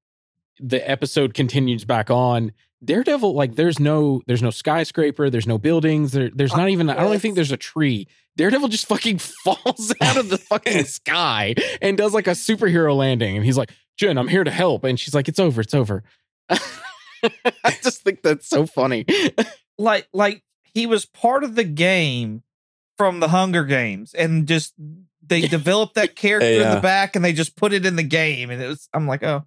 the episode continues back on. Daredevil, like there's no there's no skyscraper, there's no buildings, there, there's uh, not even I don't even think there's a tree. Daredevil just fucking falls out of the fucking sky and does like a superhero landing. And he's like, Jen, I'm here to help. And she's like, It's over, it's over. I just think that's so funny. like, like he was part of the game from the Hunger Games, and just they developed that character in the back, and they just put it in the game, and it was. I'm like, oh,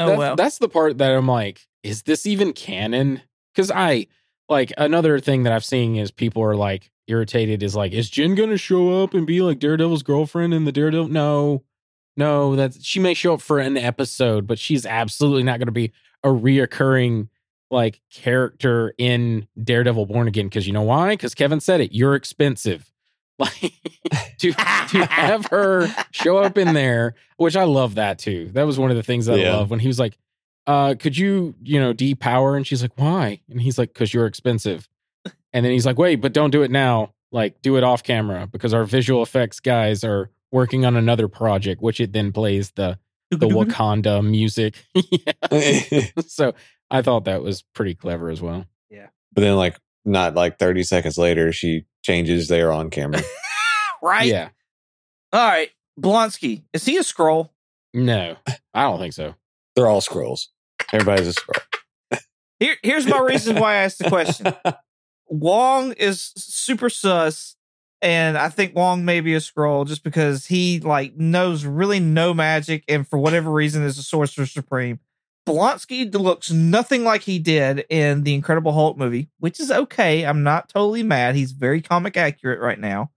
oh that's, well. that's the part that I'm like, is this even canon? Because I like another thing that I've seen is people are like irritated is like, is Jen gonna show up and be like Daredevil's girlfriend in the Daredevil? No, no, that's she may show up for an episode, but she's absolutely not gonna be a reoccurring like character in Daredevil Born Again. Because you know why? Because Kevin said it. You're expensive. Like to to have her show up in there, which I love that too. That was one of the things that I love when he was like, uh, could you, you know, depower? And she's like, why? And he's like, because you're expensive. And then he's like, wait, but don't do it now. Like, do it off camera because our visual effects guys are working on another project, which it then plays the the Wakanda music. So I thought that was pretty clever as well. Yeah. But then, like, not like 30 seconds later, she changes there on camera. right? Yeah. All right. Blonsky, is he a Skrull? No, I don't think so. They're all Skrulls. Everybody's a Skrull. Here, here's my reason why I asked the question. Wong is super sus, and I think Wong may be a Skrull just because he like knows really no magic, and for whatever reason is a sorcerer supreme. Blonsky looks nothing like he did in the Incredible Hulk movie, which is okay. I'm not totally mad. He's very comic accurate right now.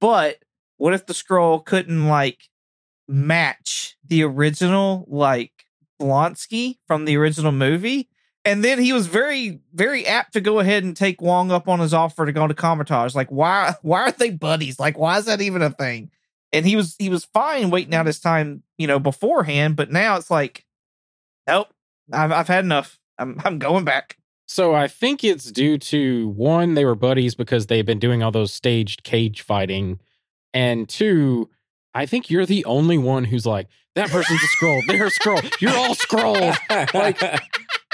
But what if the Skrull couldn't like match the original like Blonsky from the original movie? And then he was very, very apt to go ahead and take Wong up on his offer to go to Kamar-Taj. Like, why why are they buddies? Like, why is that even a thing? And he was he was fine waiting out his time, you know, beforehand, but now it's like, nope, I've I've had enough. I'm I'm going back. So I think it's due to one, they were buddies because they've been doing all those staged cage fighting. And two, I think you're the only one who's like, that person's a Skrull. They're a Skrull. You're all Skrulls. Like,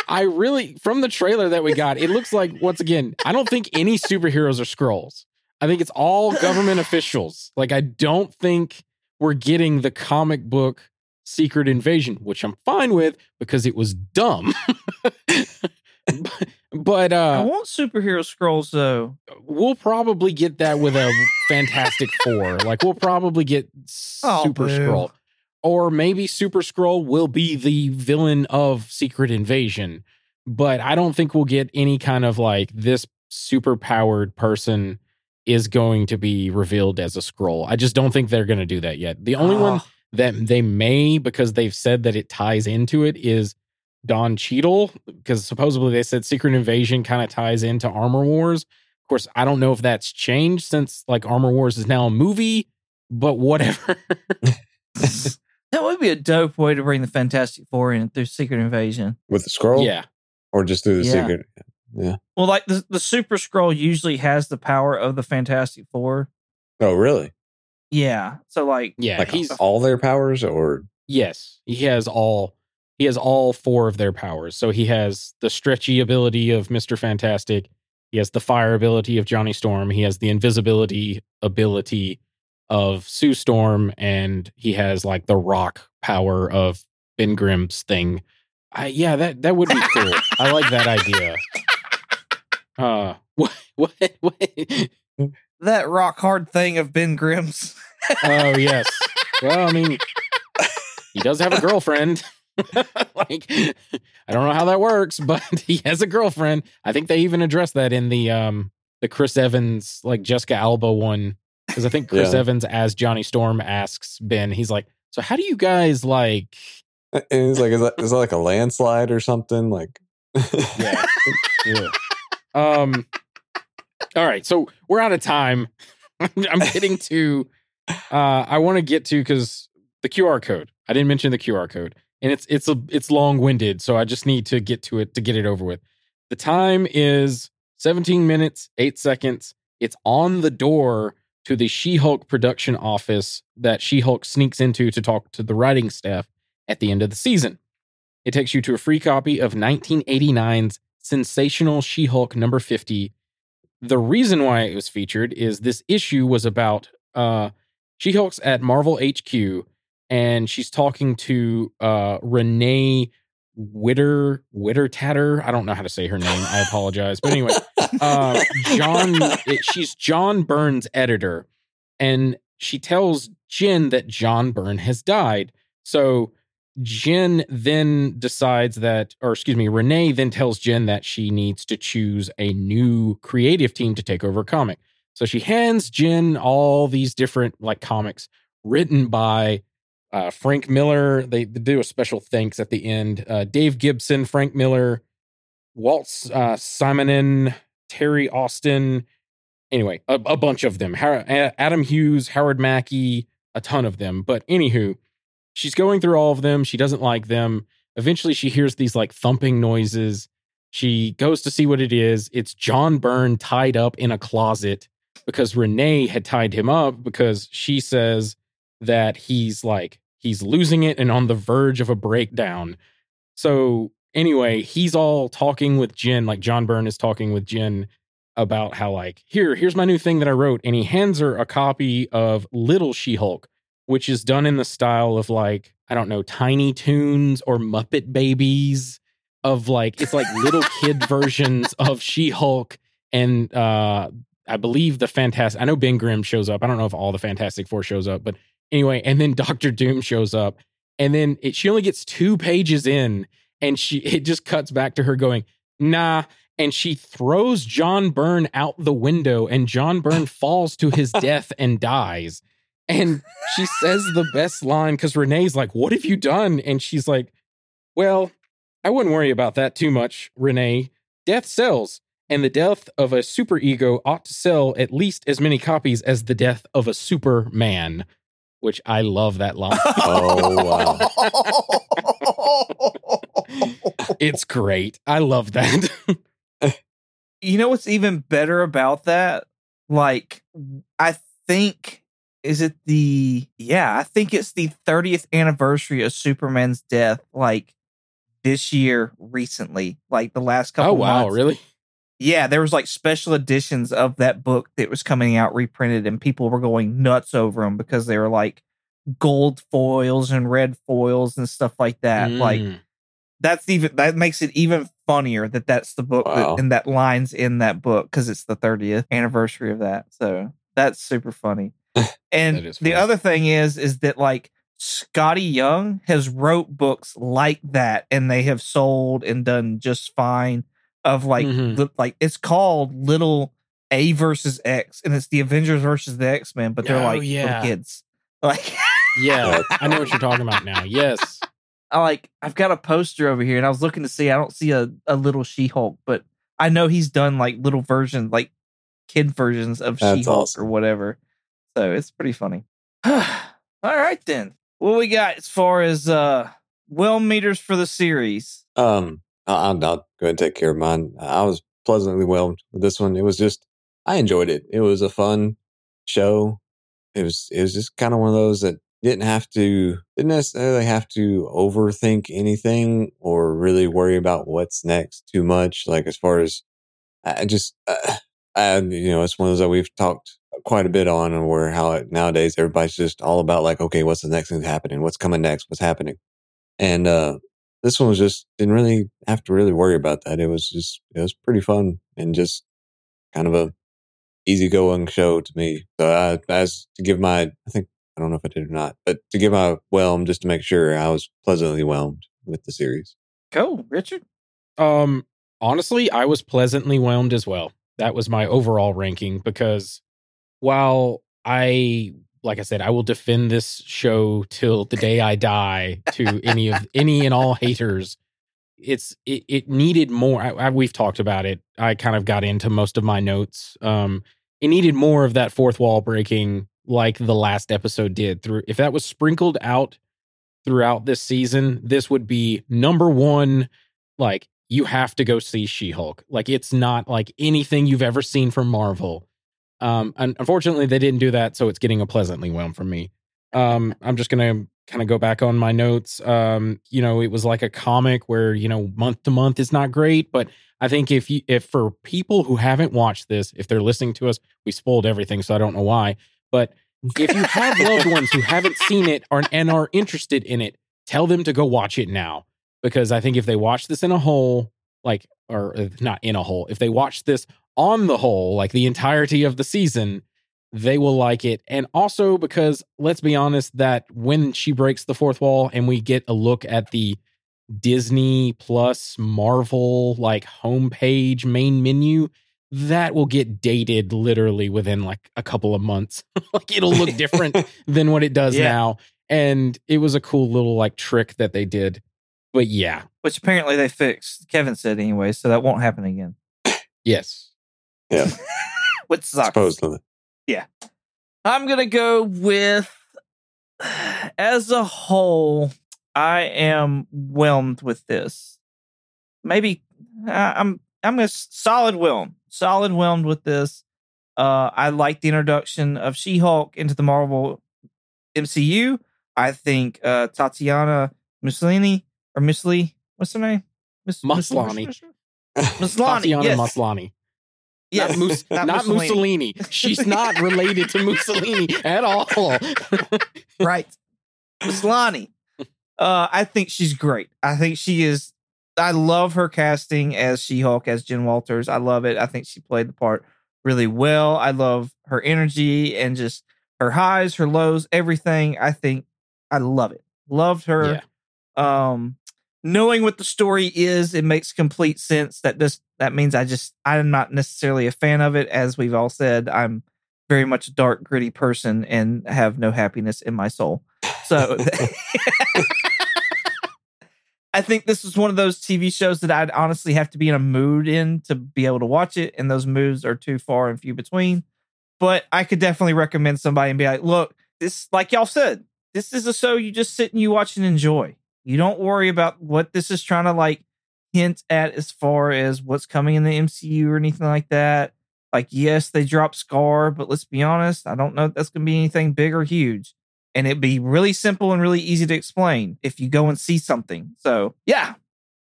I really, from the trailer that we got, it looks like, once again, I don't think any superheroes are Skrulls. I think it's all government officials. Like, I don't think we're getting the comic book secret invasion, which I'm fine with because it was dumb. but, but I uh want superhero Skrulls though. we'll probably get that with a fantastic four like we'll probably get Oh, super boo. Skrull or maybe super Skrull will be the villain of secret invasion but i don't think we'll get any kind of like this super powered person is going to be revealed as a Skrull i just don't think they're going to do that yet the only one Oh, that they may because they've said that it ties into it is Don Cheadle because supposedly they said Secret Invasion kind of ties into Armor Wars. Of course, I don't know if that's changed since like Armor Wars is now a movie, but whatever. that would be a dope way to bring the Fantastic Four in through Secret Invasion. with the Skrull, yeah. or just through the Yeah. secret. Yeah. Well, like the the Super Skrull usually has the power of the Fantastic Four. Oh, really? Yeah. So like Yeah. like he's all their powers, or Yes, he has all he has all four of their powers. So he has the stretchy ability of Mr. Fantastic, he has the fire ability of Johnny Storm, he has the invisibility ability of Sue Storm, and he has like the rock power of Ben Grimm's thing. I, yeah, that that would be cool. I like that idea. Uh, what what what? that rock hard thing of Ben Grimm's. Oh yes. Well, I mean, he does have a girlfriend. like, I don't know how that works, but he has a girlfriend. I think they even addressed that in the um the Chris Evans like Jessica Alba one because I think Chris Yeah. Evans as Johnny Storm asks Ben, he's like, "So how do you guys like?" and it's like, is that, is that like a landslide or something? Like, Yeah. Yeah. Um. All right, so we're out of time. I'm getting to. Uh, I want to get to because the QR code. I didn't mention the QR code, and it's it's a it's long winded, so I just need to get to it to get it over with. The time is 17 minutes 8 seconds. It's on the door to the She-Hulk production office that She-Hulk sneaks into to talk to the writing staff at the end of the season. It takes you to a free copy of 1989's Sensational She Hulk number 50. The reason why it was featured is this issue was about uh, She Hulk's at Marvel HQ, and she's talking to uh, Renee Witter Witter Tatter. I don't know how to say her name. I apologize. But anyway, uh, John, it, she's John Byrne's editor, and she tells Jen that John Byrne has died. So Jen then decides that, or excuse me, Renee then tells Jen that she needs to choose a new creative team to take over a comic. So she hands Jen all these different like comics written by uh, Frank Miller. They, they do a special thanks at the end. Uh, Dave Gibbons, Frank Miller, Walt uh, Terry Austin. Anyway, a, a bunch of them. Adam Hughes, Howard Mackie, a ton of them. But anywho, she's going through all of them. She doesn't like them. Eventually, she hears these like thumping noises. She goes to see what it is. It's John Byrne tied up in a closet because Renee had tied him up because she says that he's like, he's losing it and on the verge of a breakdown. So, anyway, he's all talking with Jen, like John Byrne is talking with Jen about how, like, here, here's my new thing that I wrote. And he hands her a copy of Little She Hulk which is done in the style of like I don't know Tiny Toons or Muppet Babies of like it's like little kid versions of She Hulk and uh I believe the fantastic I know Ben Grimm shows up. I don't know if all the Fantastic Four shows up but anyway and then Doctor Doom shows up. And then it, she only gets two pages in and she it just cuts back to her going nah and she throws John Byrne out the window and John Byrne falls to his death and dies and she says the best line because Renee's like, What have you done? And she's like, Well, I wouldn't worry about that too much, Renee. Death sells, and the death of a superego ought to sell at least as many copies as the death of a superman. Which I love that line. Oh, it's great. I love that. you know what's even better about that? Like, I think is it the yeah, I think it's the 30th anniversary of Superman's death, like this year recently, like the last couple oh wow, months. really? Yeah, there was like special editions of that book that was coming out reprinted, and people were going nuts over them because they were like gold foils and red foils and stuff like that. Like Mm. that's even that makes it even funnier that that's the book that- and that lines in that book because it's the 30th anniversary of that. So that's super funny. And the other thing is, is that like Skottie Young has wrote books like that, and they have sold and done just fine. Of like, Mhm. li- like it's called Little A versus X, and it's the Avengers versus the X Men, but they're Oh, like yeah. little kids. Like, Yeah, I know what you're talking about now. Yes. I like I've got a poster over here, and I was looking to see. I don't see a a little She Hulk, but I know he's done like little versions, like kid versions of That's She Hulk awesome. or whatever. So it's pretty funny. All right then. What we got as far as uh well meters for the series? Um, I- I'll, I'll go ahead and take care of mine. I was pleasantly whelmed with this one. It was just, I enjoyed it. It was a fun show. It was, it was just kind of one of those that didn't have to, didn't necessarily have to overthink anything or really worry about what's next too much. Like as far as, I just, uh, I, you know, it's one of those that we've talked quite a bit on and where how it, nowadays everybody's just all about like, okay, what's the next thing happening? What's coming next? What's happening? And, uh, this one was just didn't really have to really worry about that. It was just it was pretty fun and just kind of a easygoing show to me. So I, as to give my, I think I don't know if I did or not, but to give my whelm just to make sure I was pleasantly whelmed with the series. Go, Richard. Um, honestly, I was pleasantly whelmed as well. That was my overall ranking because while I, like I said, I will defend this show till the day I die to any of any and all haters. It's it, it needed more. I, I, we've talked about it. I kind of got into most of my notes. Um, it needed more of that fourth wall breaking, like the last episode did. Through if that was sprinkled out throughout this season, this would be number one. Like you have to go see She Hulk. Like it's not like anything you've ever seen from Marvel. Um, and unfortunately, they didn't do that, so it's getting a pleasantly whelm from me. Um, I'm just gonna kind of go back on my notes. Um, you know, it was like a comic where you know month to month is not great, but I think if you if for people who haven't watched this, if they're listening to us, we spoiled everything, so I don't know why. But if you have loved ones who haven't seen it or, and are interested in it, tell them to go watch it now because I think if they watch this in a whole, like, or uh, not in a whole, if they watch this on the whole, like the entirety of the season, they will like it. And also because let's be honest, that when she breaks the fourth wall and we get a look at the Disney Plus Marvel like homepage main menu, that will get dated literally within like a couple of months. like it'll look different than what it does Yeah. now. And it was a cool little like trick that they did. But yeah, Which apparently they fixed. Kevin said anyway, so that won't happen again. yes. Yeah, Which sucks. supposedly. I'm gonna go with as a whole, I am whelmed with this. Maybe I- I'm I'm a solid whelm, solid whelmed with this. Uh, I like the introduction of She-Hulk into the Marvel MCU. I think uh, Tatiana Mussolini or Musli, what's her name? Miss. Maslany. Tatiana Yes. Maslany. Yes. Not, Mus- Not not Mussolini. Mussolini. She's not related to Mussolini at all. right. Maslany. Uh, I think she's great. I think she is. I love her casting as She Hulk, as Jen Walters. I love it. I think she played the part really well. I love her energy and just her highs, her lows, everything. I think I love it. Loved her. Um, knowing what the story is, it makes complete sense. That this that means I just I'm not necessarily a fan of it, as we've all said. I'm very much a dark, gritty person and have no happiness in my soul. So I think this is one of those TV shows that I'd honestly have to be in a mood in to be able to watch it, and those moods are too far and few between. But I could definitely recommend somebody and be like, look, this, like y'all said, this is a show you just sit and you watch and enjoy. You don't worry about what this is trying to like hint at as far as what's coming in the MCU or anything like that. Like, yes, they dropped Skaar, but let's be honest, I don't know if that's going to be anything big or huge. And it'd be really simple and really easy to explain if you go and see something. So, yeah,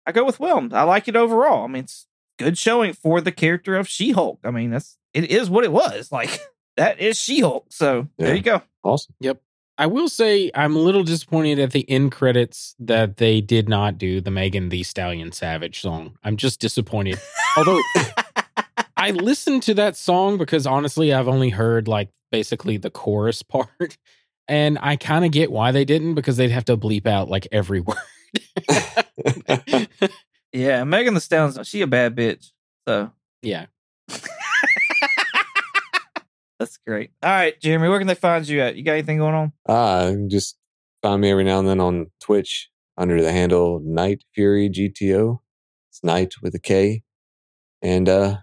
I go with Whelmed. I like it overall. I mean, it's good showing for the character of She Hulk. I mean, that's it is what it was. Like, that is She Hulk. So, there you go. Awesome. I will say I'm a little disappointed at the end credits that they did not do the Megan Thee Stallion Savage song. I'm just disappointed. Although I listened to that song because honestly, I've only heard like basically the chorus part. And I kind of get why they didn't because they'd have to bleep out like every word. Yeah, Megan Thee Stallion, she a bad bitch. So, yeah. That's great. All right, Jeremy, where can they find you at? You got anything going on? Ah, just find me every now and then on Twitch. under the handle Night Fury GTO. It's Night with a K. And uh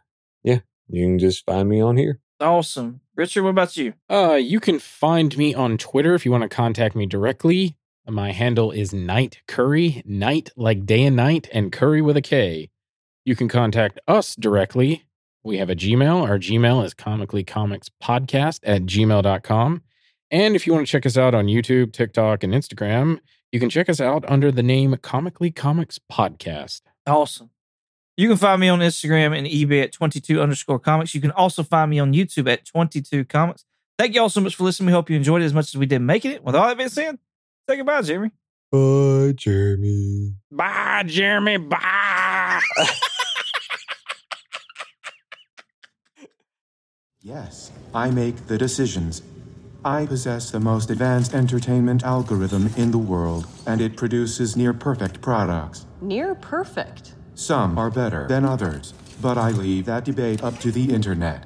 yeah, you can just find me on here. Awesome. Richard, what about you? Uh, you can find me on Twitter if you want to contact me directly. My handle is Night Curry, night like day and night, and curry with a K. You can contact us directly. We have a Gmail. Our Gmail is comicallycomicspodcast at gmail.com. And if you want to check us out on YouTube, TikTok, and Instagram, you can check us out under the name Comically Comics Podcast. Awesome. You can find me on Instagram and eBay at 22 underscore comics. You can also find me on YouTube at 22 comics. Thank you all so much for listening. We hope you enjoyed it as much as we did making it. With all that being said, say goodbye, Jeremy. Bye, Jeremy. Bye, Jeremy. Bye. Yes, I make the decisions. I possess the most advanced entertainment algorithm in the world, and it produces near perfect products. Near perfect. Some are better than others, but I leave that debate up to the internet.